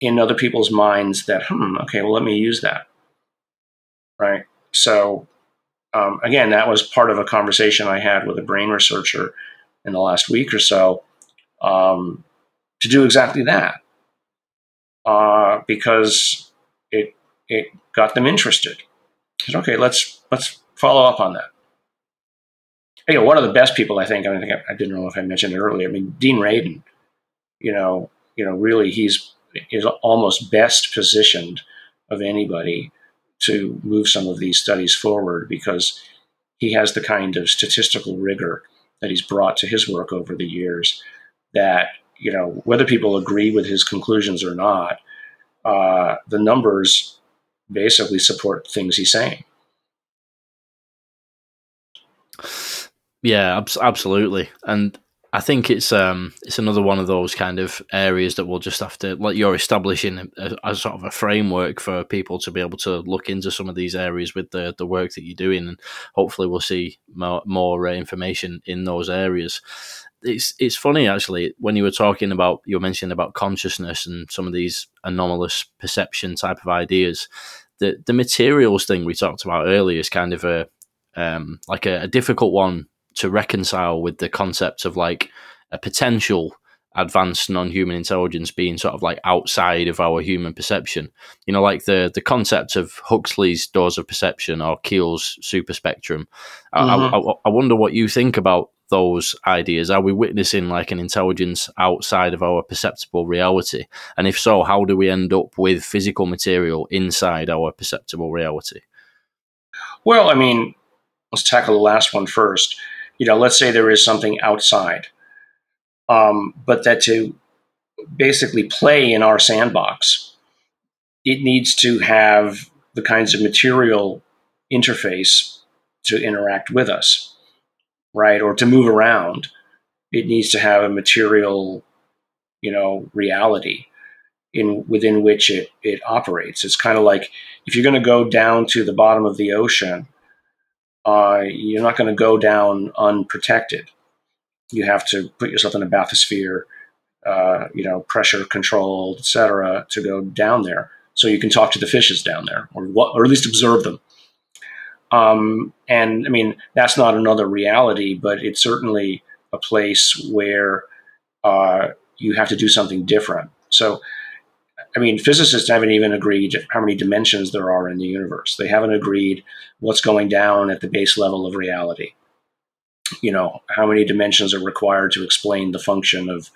in other people's minds that, hmm, okay, well, let me use that. Right. So, um, again, that was part of a conversation I had with a brain researcher in the last week or so um, to do exactly that uh, because it got them interested. I said, okay, let's let's follow up on that. You know, one of the best people I think. I think I, I didn't know if I mentioned it earlier. I mean, Dean Radin. You know, you know, really, he's is almost best positioned of anybody to move some of these studies forward because he has the kind of statistical rigor that he's brought to his work over the years that you know whether people agree with his conclusions or not uh, the numbers basically support things he's saying yeah absolutely and I think it's um it's another one of those kind of areas that we'll just have to like you're establishing a, a, sort of a framework for people to be able to look into some of these areas with the the work that you're doing, and hopefully we'll see more more uh, information in those areas. It's it's funny actually when you were talking about you were mentioning about consciousness and some of these anomalous perception type of ideas. The the materials thing we talked about earlier is kind of a um, like a, a difficult one to reconcile with the concept of like a potential advanced non-human intelligence being sort of like outside of our human perception you know like the the concept of huxley's doors of perception or keel's super spectrum mm-hmm. I, I, I, wonder what you think about those ideas? Are we witnessing like an intelligence outside of our perceptible reality? And if so how do we end up with physical material inside our perceptible reality? Well i mean let's tackle the last one first. You know, let's say there is something outside, um, but that to basically play in our sandbox, it needs to have the kinds of material interface to interact with us, right? Or to move around. It needs to have a material, you know, reality in within which it it operates. It's kind of like if you're going to go down to the bottom of the ocean uh, you're not going to go down unprotected. You have to put yourself in a bathysphere, uh, you know, pressure controlled, etc., to go down there. So you can talk to the fishes down there, or what, or at least observe them. Um, and I mean, that's not another reality, but it's certainly a place where uh, you have to do something different. So I mean, physicists haven't even agreed how many dimensions there are in the universe. They haven't agreed what's going down at the base level of reality. You know, how many dimensions are required to explain the function of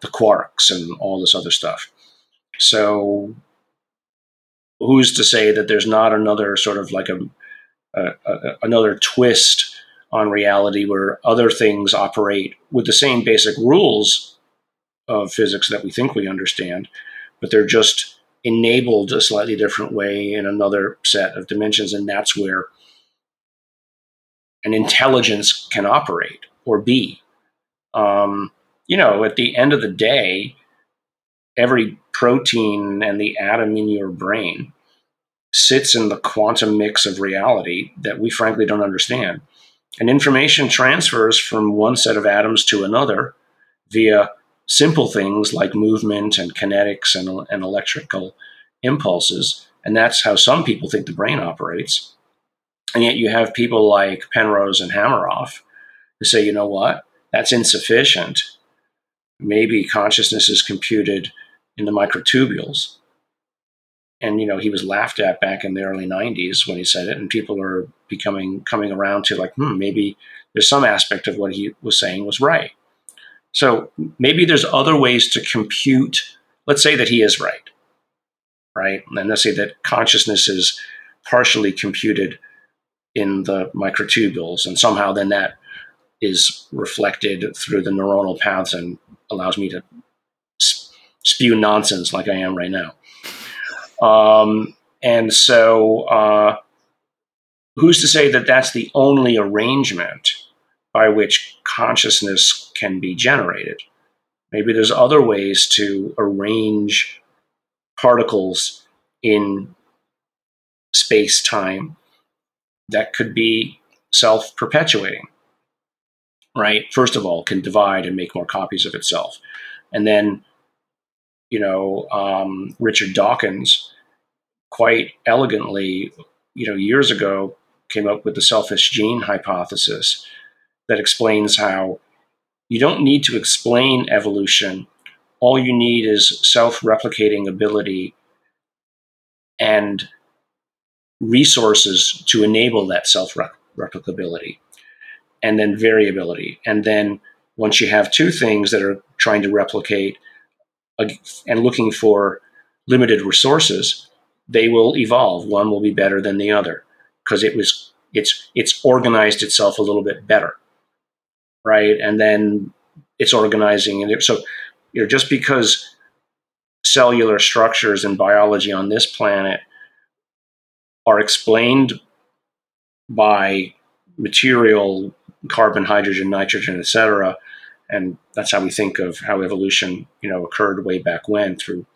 the quarks and all this other stuff. So, who's to say that there's not another sort of like a, another twist on reality where other things operate with the same basic rules of physics that we think we understand, but they're just enabled a slightly different way in another set of dimensions. And that's where an intelligence can operate or be. Um, you know, at the end of the day, every protein and the atom in your brain sits in the quantum mix of reality that we frankly don't understand. And information transfers from one set of atoms to another via simple things like movement and kinetics and, and electrical impulses. And that's how some people think the brain operates. And yet you have people like Penrose and Hameroff who say, you know what, that's insufficient. Maybe consciousness is computed in the microtubules. And you know, he was laughed at back in the early '90s when he said it, and people are becoming coming around to like, hmm, maybe there's some aspect of what he was saying was right. So maybe there's other ways to compute. Let's say that he is right, right? And let's say that consciousness is partially computed in the microtubules, and somehow then that is reflected through the neuronal paths and allows me to spew nonsense like I am right now. Um, and so, uh, who's to say that that's the only arrangement by which consciousness can be generated? Maybe there's other ways to arrange particles in space time that could be self perpetuating, right? First of all, can divide and make more copies of itself. And then, you know, um, Richard Dawkins quite elegantly, you know, years ago came up with the selfish gene hypothesis that explains how you don't need to explain evolution. All you need is self replicating ability and resources to enable that self replicability and then variability. And then once you have two things that are trying to replicate and looking for limited resources, they will evolve. One will be better than the other because it was it's it's organized itself a little bit better, right? And then it's organizing, and it, so you know just because cellular structures and biology on this planet are explained by material, carbon, hydrogen, nitrogen, etc. And that's how we think of how evolution, you know, occurred way back when through,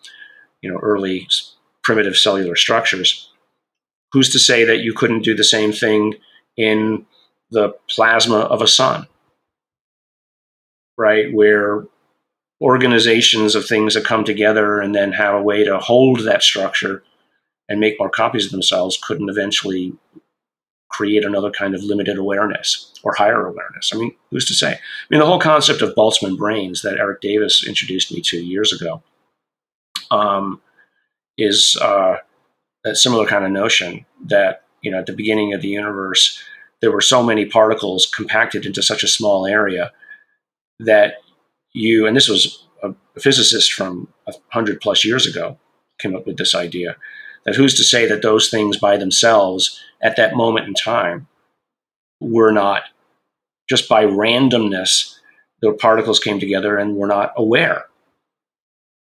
you know, early primitive cellular structures. Who's to say that you couldn't do the same thing in the plasma of a sun? Right, where organizations of things that come together and then have a way to hold that structure and make more copies of themselves couldn't eventually create another kind of limited awareness or higher awareness. I mean, who's to say? I mean, the whole concept of Boltzmann brains that Eric Davis introduced me to years ago um, is uh, a similar kind of notion that, you know, at the beginning of the universe, there were so many particles compacted into such a small area that you, and this was a physicist from a hundred plus years ago, came up with this idea that who's to say that those things by themselves at that moment in time were not just by randomness the particles came together and were not aware.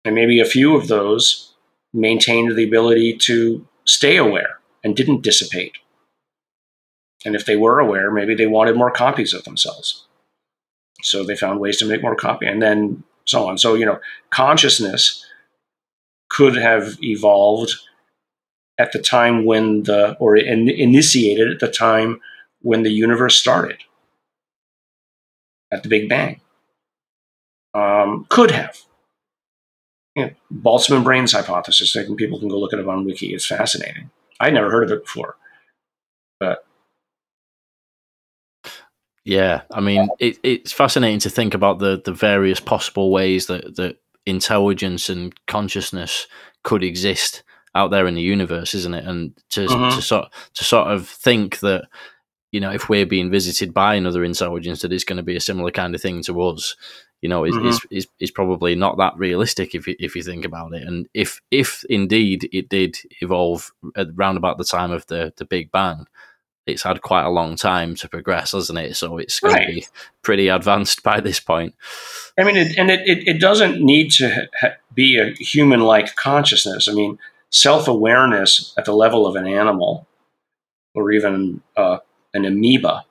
And maybe a few of those maintained the ability to stay aware and didn't dissipate. And if they were aware maybe they wanted more copies of themselves. So they found ways to make more copy and then so on. So you know consciousness could have evolved at the time when the, or in, initiated at the time when the universe started at the Big Bang. Um, could have. You know, Boltzmann brains hypothesis. I think people can go look at it up on Wiki. It's fascinating. I'd never heard of it before, but yeah, I mean, it, it's fascinating to think about the the various possible ways that that intelligence and consciousness could exist out there in the universe, isn't it? And to mm-hmm. to sort to sort of think that you know if we're being visited by another intelligence, that it's going to be a similar kind of thing to us. You know, is, mm-hmm. is, is, is probably not that realistic if you, if you think about it. And if if indeed it did evolve around about the time of the the Big Bang, it's had quite a long time to progress, hasn't it? So it's going right. to be pretty advanced by this point. I mean, it, and it, it, it, doesn't need to ha- be a human like consciousness. I mean, self awareness at the level of an animal or even uh, an amoeba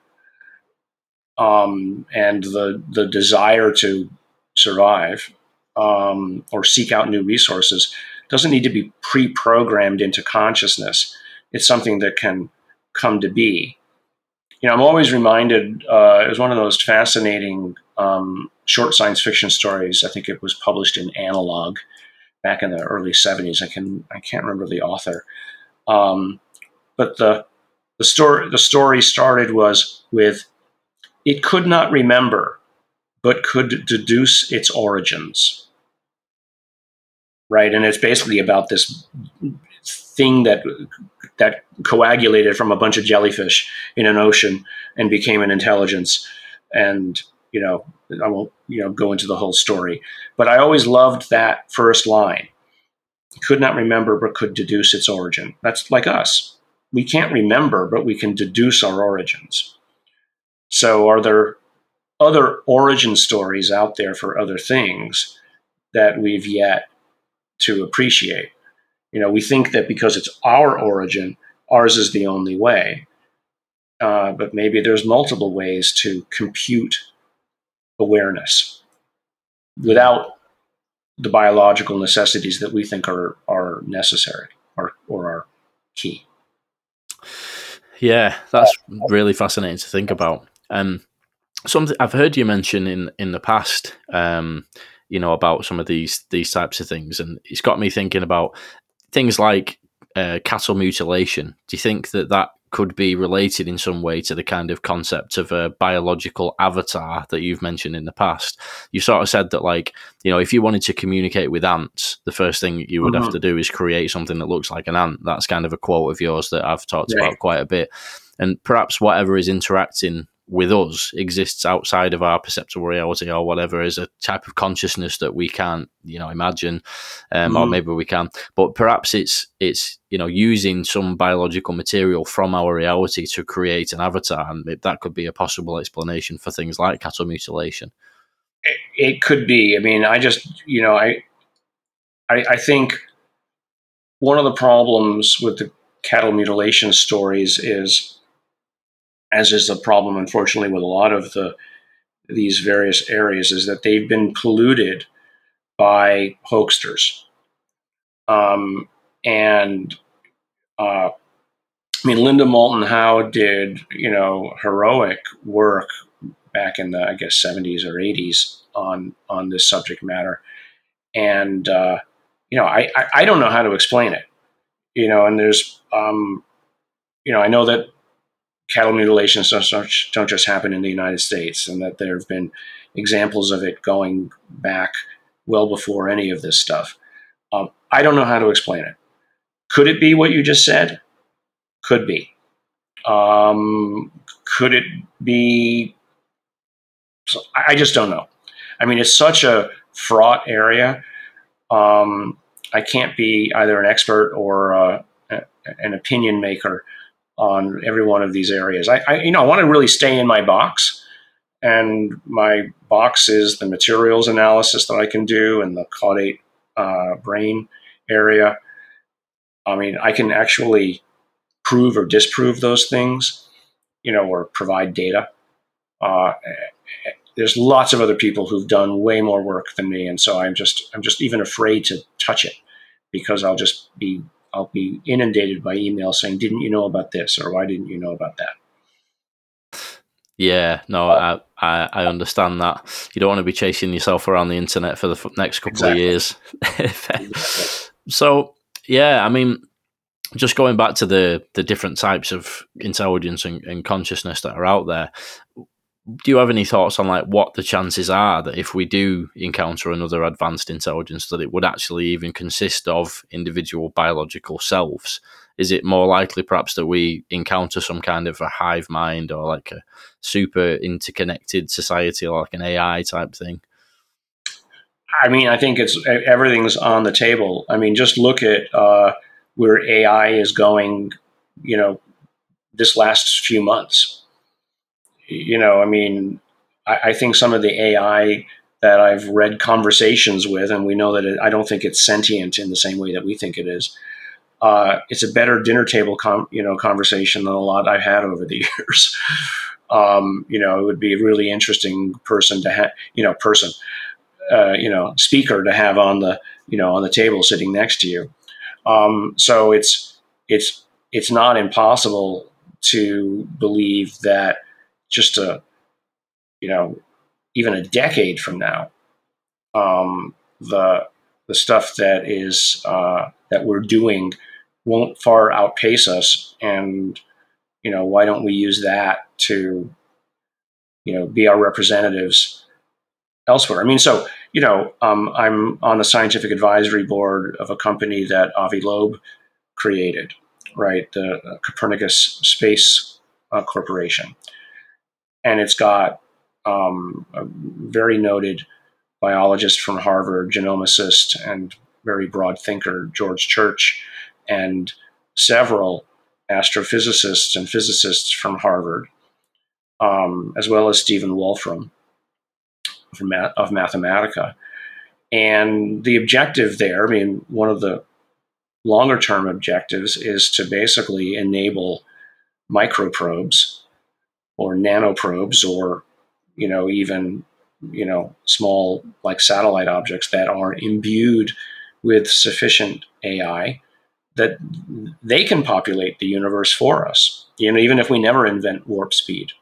um, and the, the desire to survive um, or seek out new resources doesn't need to be pre programmed into consciousness. It's something that can come to be. You know, I'm always reminded, uh, it was one of those fascinating um, short science fiction stories. I think it was published in Analog back in the early 70s. I can I can't remember the author, um, but the the story the story started was with it could not remember, but could deduce its origins. Right, and it's basically about this thing that that coagulated from a bunch of jellyfish in an ocean and became an intelligence and you know, I won't, you know, go into the whole story, but I always loved that first line. could not remember but could deduce its origin. That's like us. We can't remember, but we can deduce our origins. So, are there other origin stories out there for other things that we've yet to appreciate? You know, we think that because it's our origin, ours is the only way. Uh, but maybe there's multiple ways to compute awareness without the biological necessities that we think are are necessary or or are key. Yeah, that's really fascinating to think about. Um, something I've heard you mention in in the past, um, you know, about some of these these types of things, and it's got me thinking about things like uh, cattle mutilation. Do you think that that could be related in some way to the kind of concept of a biological avatar that you've mentioned in the past. You sort of said that, like, you know, if you wanted to communicate with ants, the first thing you would mm-hmm. have to do is create something that looks like an ant. That's kind of a quote of yours that I've talked about quite a bit. And perhaps whatever is interacting with us exists outside of our perceptual reality or whatever is a type of consciousness that we can't you know imagine um, mm. or maybe we can. But perhaps it's it's you know using some biological material from our reality to create an avatar and that could be a possible explanation for things like cattle mutilation. It, it could be. I mean i just you know I, I i think one of the problems with the cattle mutilation stories is as is the problem, unfortunately, with a lot of the these various areas, is that they've been polluted by hoaxsters. Um, and uh, I mean, Linda Moulton Howe did, you know, heroic work back in the, I guess, 70s or 80s on on this subject matter, and uh, you know, I, I, I don't know how to explain it, you know, and there's um, you know, I know that cattle mutilations don't, just happen in the United States, and that there have been examples of it going back well before any of this stuff. Um, I don't know how to explain it. Could it be what you just said? Could be. Um, could it be? So I just don't know. I mean, it's such a fraught area. Um, I can't be either an expert or uh, an opinion maker on every one of these areas. I, I, you know, I want to really stay in my box, and my box is the materials analysis that I can do and the caudate uh, brain area. I mean, I can actually prove or disprove those things, you know, or provide data. Uh, there's lots of other people who've done way more work than me, and so I'm just I'm just even afraid to touch it because I'll just be I'll be inundated by emails saying, "Didn't you know about this?" or "Why didn't you know about that?" Yeah, no, I, I, I understand that. You don't want to be chasing yourself around the internet for the next couple exactly. of years. exactly. (laughs) So, yeah, I mean, just going back to the the different types of intelligence and, and consciousness that are out there, do you have any thoughts on like what the chances are that if we do encounter another advanced intelligence that it would actually even consist of individual biological selves? Is it more likely perhaps that we encounter some kind of a hive mind or like a super interconnected society or like an ai type thing? I mean i think it's everything's on the table. I mean just look at uh, where ai is going you know this last few months you know, I mean, I, I, think some of the AI that I've read conversations with, and we know that it, I don't think it's sentient in the same way that we think it is. Uh, it's a better dinner table, com- you know, conversation than a lot I've had over the (laughs) years. um, you know, it would be a really interesting person to have, you know, person, uh, you know, speaker to have on the, you know, on the table sitting next to you. Um, so it's it's it's not impossible to believe that just a, you know, even a decade from now, um, the the stuff that is uh, that we're doing won't far outpace us, and you know, why don't we use that to, you know, be our representatives elsewhere? I mean, so you know, um, I'm on the scientific advisory board of a company that Avi Loeb created, right? The Copernicus Space uh, Corporation and it's got um, a very noted biologist from Harvard, genomicist, and very broad thinker, George Church, and several astrophysicists and physicists from Harvard, um, as well as Stephen Wolfram from, of Mathematica. And the objective there, I mean, one of the longer term objectives is to basically enable microprobes or nanoprobes or, you know, even, you know, small like satellite objects that are imbued with sufficient AI that they can populate the universe for us. You know, even if we never invent warp speed,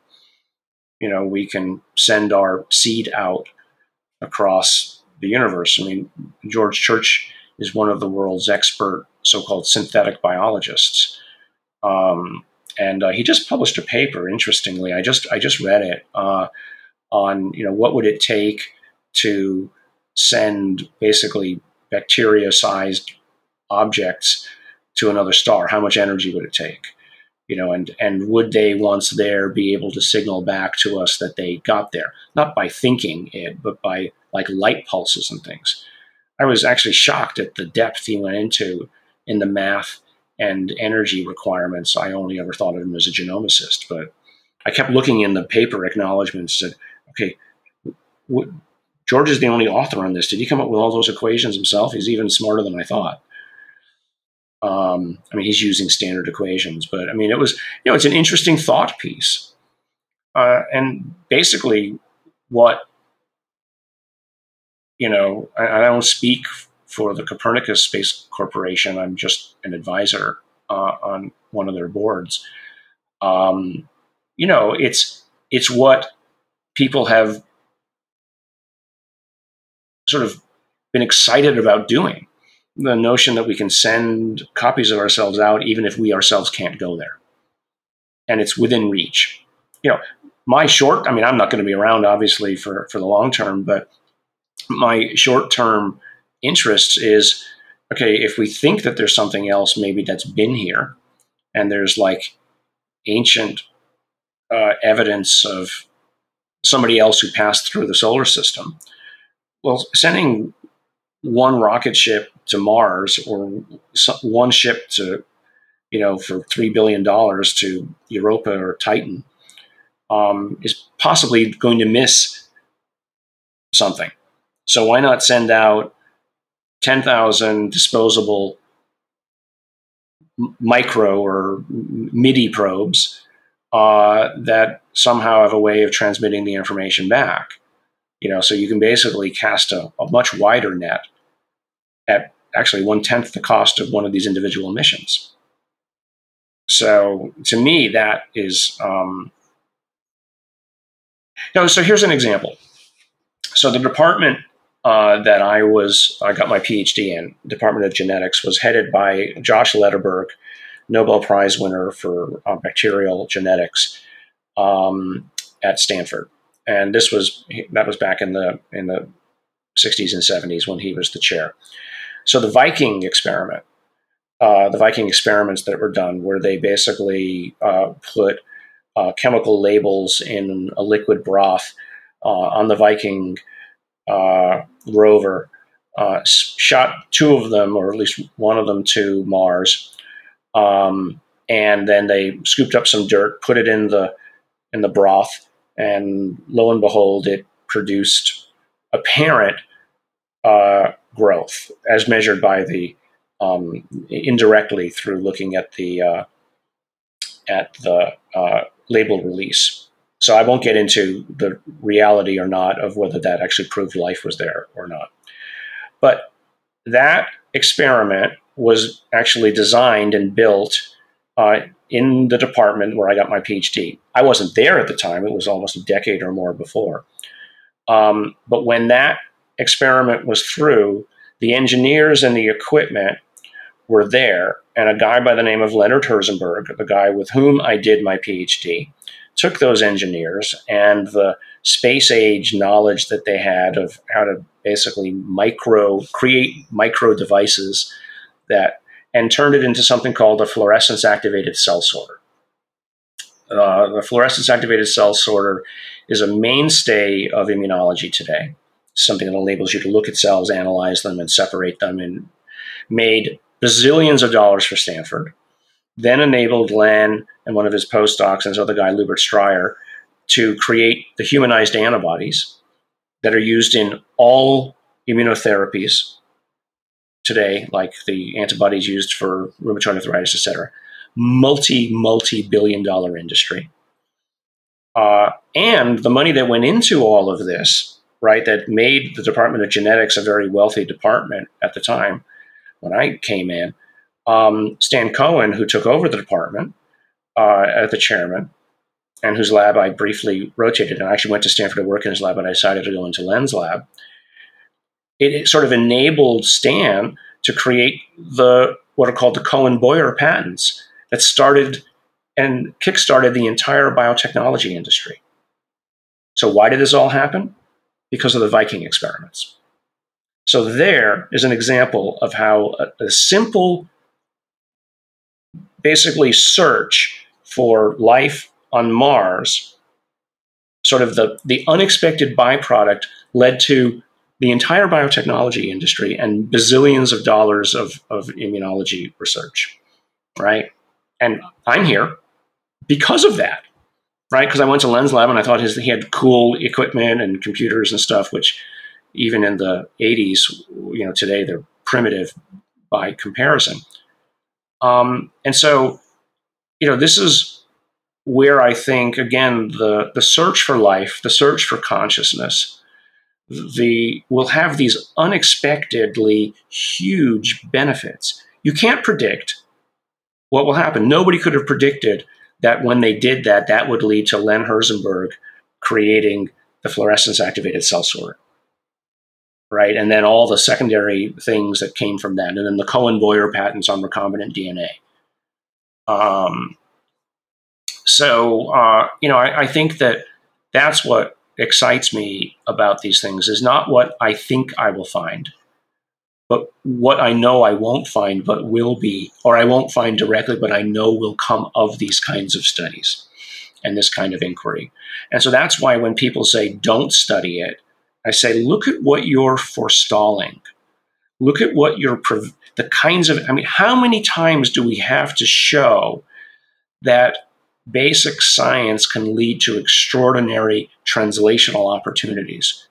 you know, we can send our seed out across the universe. I mean, George Church is one of the world's expert so-called synthetic biologists, um, and uh, he just published a paper. Interestingly, I just I just read it uh, on you know what would it take to send basically bacteria-sized objects to another star. How much energy would it take? You know, and and would they once there be able to signal back to us that they got there, not by thinking it, but by like light pulses and things. I was actually shocked at the depth he went into in the math and energy requirements. I only ever thought of him as a genomicist, but I kept looking in the paper acknowledgments. And said, okay, George is the only author on this. Did he come up with all those equations himself? He's even smarter than I thought. Um, I mean, he's using standard equations, but I mean, it was, you know, it's an interesting thought piece. Uh, and basically, what, you know, I, I, don't speak for the Copernicus Space Corporation. I'm just an advisor uh, on one of their boards. Um, you know, it's it's what people have sort of been excited about doing the notion that we can send copies of ourselves out even if we ourselves can't go there. And it's within reach. You know, my short, I mean, I'm not going to be around obviously for, for the long term, but my short term interest is okay, if we think that there's something else maybe that's been here and there's like ancient uh, evidence of somebody else who passed through the solar system, well, sending one rocket ship to Mars or one ship to, you know, for $3 billion to Europa or Titan um, is possibly going to miss something. So why not send out 10,000 disposable micro or MIDI probes uh, that somehow have a way of transmitting the information back? You know, so you can basically cast a, a much wider net at actually one tenth the cost of one of these individual missions. So to me, that is. Um, no, so here's an example. So the department uh, that I was, I got my PhD in, Department of Genetics, was headed by Josh Lederberg, Nobel Prize winner for uh, bacterial genetics um, at Stanford. And this was that was back in the in the 60s and 70s when he was the chair. So the Viking experiment, uh, the Viking experiments that were done, where they basically uh, put uh, chemical labels in a liquid broth on the Viking uh, rover, uh, shot two of them, or at least one of them, to Mars, um, and then they scooped up some dirt, put it in the in the broth, and lo and behold, it produced apparent uh, growth as measured by the um, indirectly through looking at the uh, at the uh, label release. So I won't get into the reality or not of whether that actually proved life was there or not. But that experiment was actually designed and built uh, in the department where I got my PhD. I wasn't there at the time; it was almost a decade or more before. Um, but when that experiment was through, the engineers and the equipment were there, and a guy by the name of Leonard Herzenberg, the guy with whom I did my PhD, took those engineers and the space age knowledge that they had of how to basically micro create micro devices that and turned it into something called a fluorescence activated cell sorter. Uh, the fluorescence activated cell sorter is a mainstay of immunology today. something that enables you to look at cells, analyze them, and separate them, and made bazillions of dollars for Stanford. Then enabled Len and one of his postdocs and this other guy, Lubert Stryer, to create the humanized antibodies that are used in all immunotherapies today, like the antibodies used for rheumatoid arthritis, et cetera. Multi, multi billion dollar industry. Uh, and the money that went into all of this, right, that made the Department of Genetics a very wealthy department at the time when I came in, um, Stan Cohen, who took over the department uh, as the chairman, and whose lab I briefly rotated, and I actually went to Stanford to work in his lab, but I decided to go into Len's lab. It, it sort of enabled Stan to create the what are called the Cohen Boyer patents that started and kickstarted the entire biotechnology industry. So, why did this all happen? Because of the Viking experiments. So, there is an example of how a, a simple, basically, search for life on Mars, sort of the, the unexpected byproduct, led to the entire biotechnology industry and bazillions of dollars of, of immunology research, right? And I'm here because of that, right? Because I went to Len's Lab and I thought his, he had cool equipment and computers and stuff, which even in the 80s, you know, today they're primitive by comparison. Um, and so, you know, this is where I think, again, the, the search for life, the search for consciousness, the will have these unexpectedly huge benefits. You can't predict what will happen. Nobody could have predicted that when they did that, that would lead to Len Herzenberg creating the fluorescence activated cell sorter. Right. And then all the secondary things that came from that. And then the Cohen Boyer patents on recombinant DNA. Um, so, uh, you know, I, I think that that's what excites me about these things is not what I think I will find, but what I know I won't find, but will be, or I won't find directly, but I know will come of these kinds of studies and this kind of inquiry. And so that's why when people say don't study it, I say look at what you're forestalling. Look at what you're, the kinds of, I mean, how many times do we have to show that basic science can lead to extraordinary translational opportunities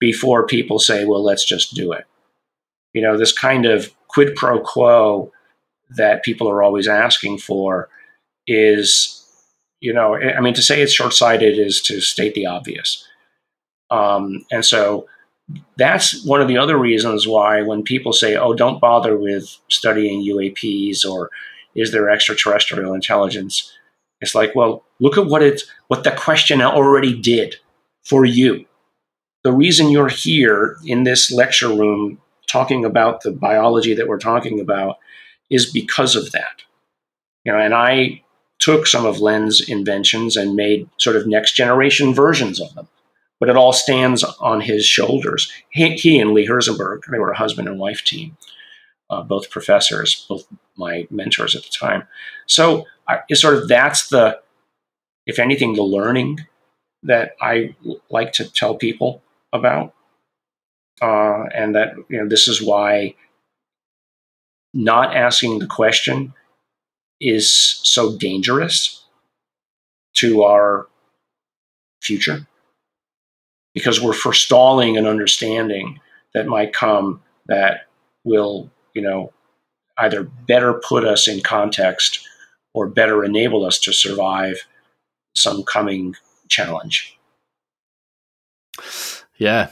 before people say, well, let's just do it? you know, this kind of quid pro quo that people are always asking for is, you know, I mean, to say it's short sighted is to state the obvious. Um, and so that's one of the other reasons why when people say, oh, don't bother with studying UAPs or is there extraterrestrial intelligence? It's like, well, look at what it what the question already did for you. The reason you're here in this lecture room talking about the biology that we're talking about is because of that. You know, and I took some of Len's inventions and made sort of next generation versions of them. But it all stands on his shoulders. He, he and Lee Herzenberg, they were a husband and wife team, uh, both professors, both my mentors at the time. So it's sort of that's the, if anything, the learning that I like to tell people about uh, and that you know this is why not asking the question is so dangerous to our future because we're forestalling an understanding that might come that will you know either better put us in context or better enable us to survive some coming challenge yeah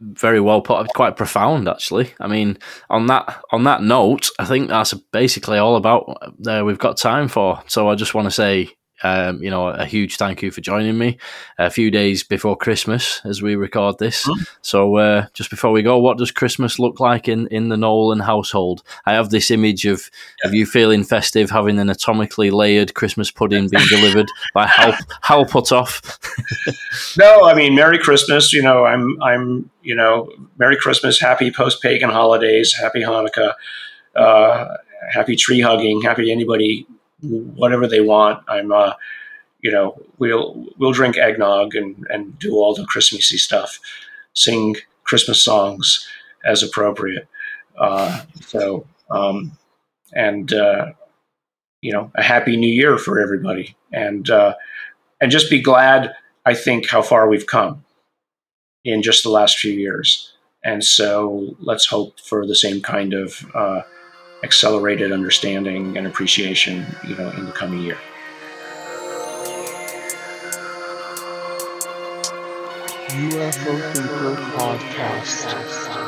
very well put. Quite profound, actually. I mean, on that on that note, I think that's basically all about uh, we've got time for. So I just want to say um, you know, a huge thank you for joining me a few days before Christmas as we record this. Mm-hmm. So, uh, just before we go, what does Christmas look like in, in the Nolan household? I have this image of, yeah. of you feeling festive, having an atomically layered Christmas pudding being delivered (laughs) by Hal, Hal Puthoff. (laughs) no, I mean, Merry Christmas. You know, I'm, I'm, you know, Merry Christmas, happy post pagan holidays, happy Hanukkah, uh, happy tree hugging, happy anybody whatever they want. I'm, uh, you know, we'll we'll drink eggnog and and do all the Christmassy stuff. sing Christmas songs as appropriate. Uh, so, um, and uh, you know, a happy new year for everybody, and uh, and just be glad. I think how far we've come in just the last few years, and so let's hope for the same kind of uh, accelerated understanding and appreciation, you know, in the coming year. UFO Podcast.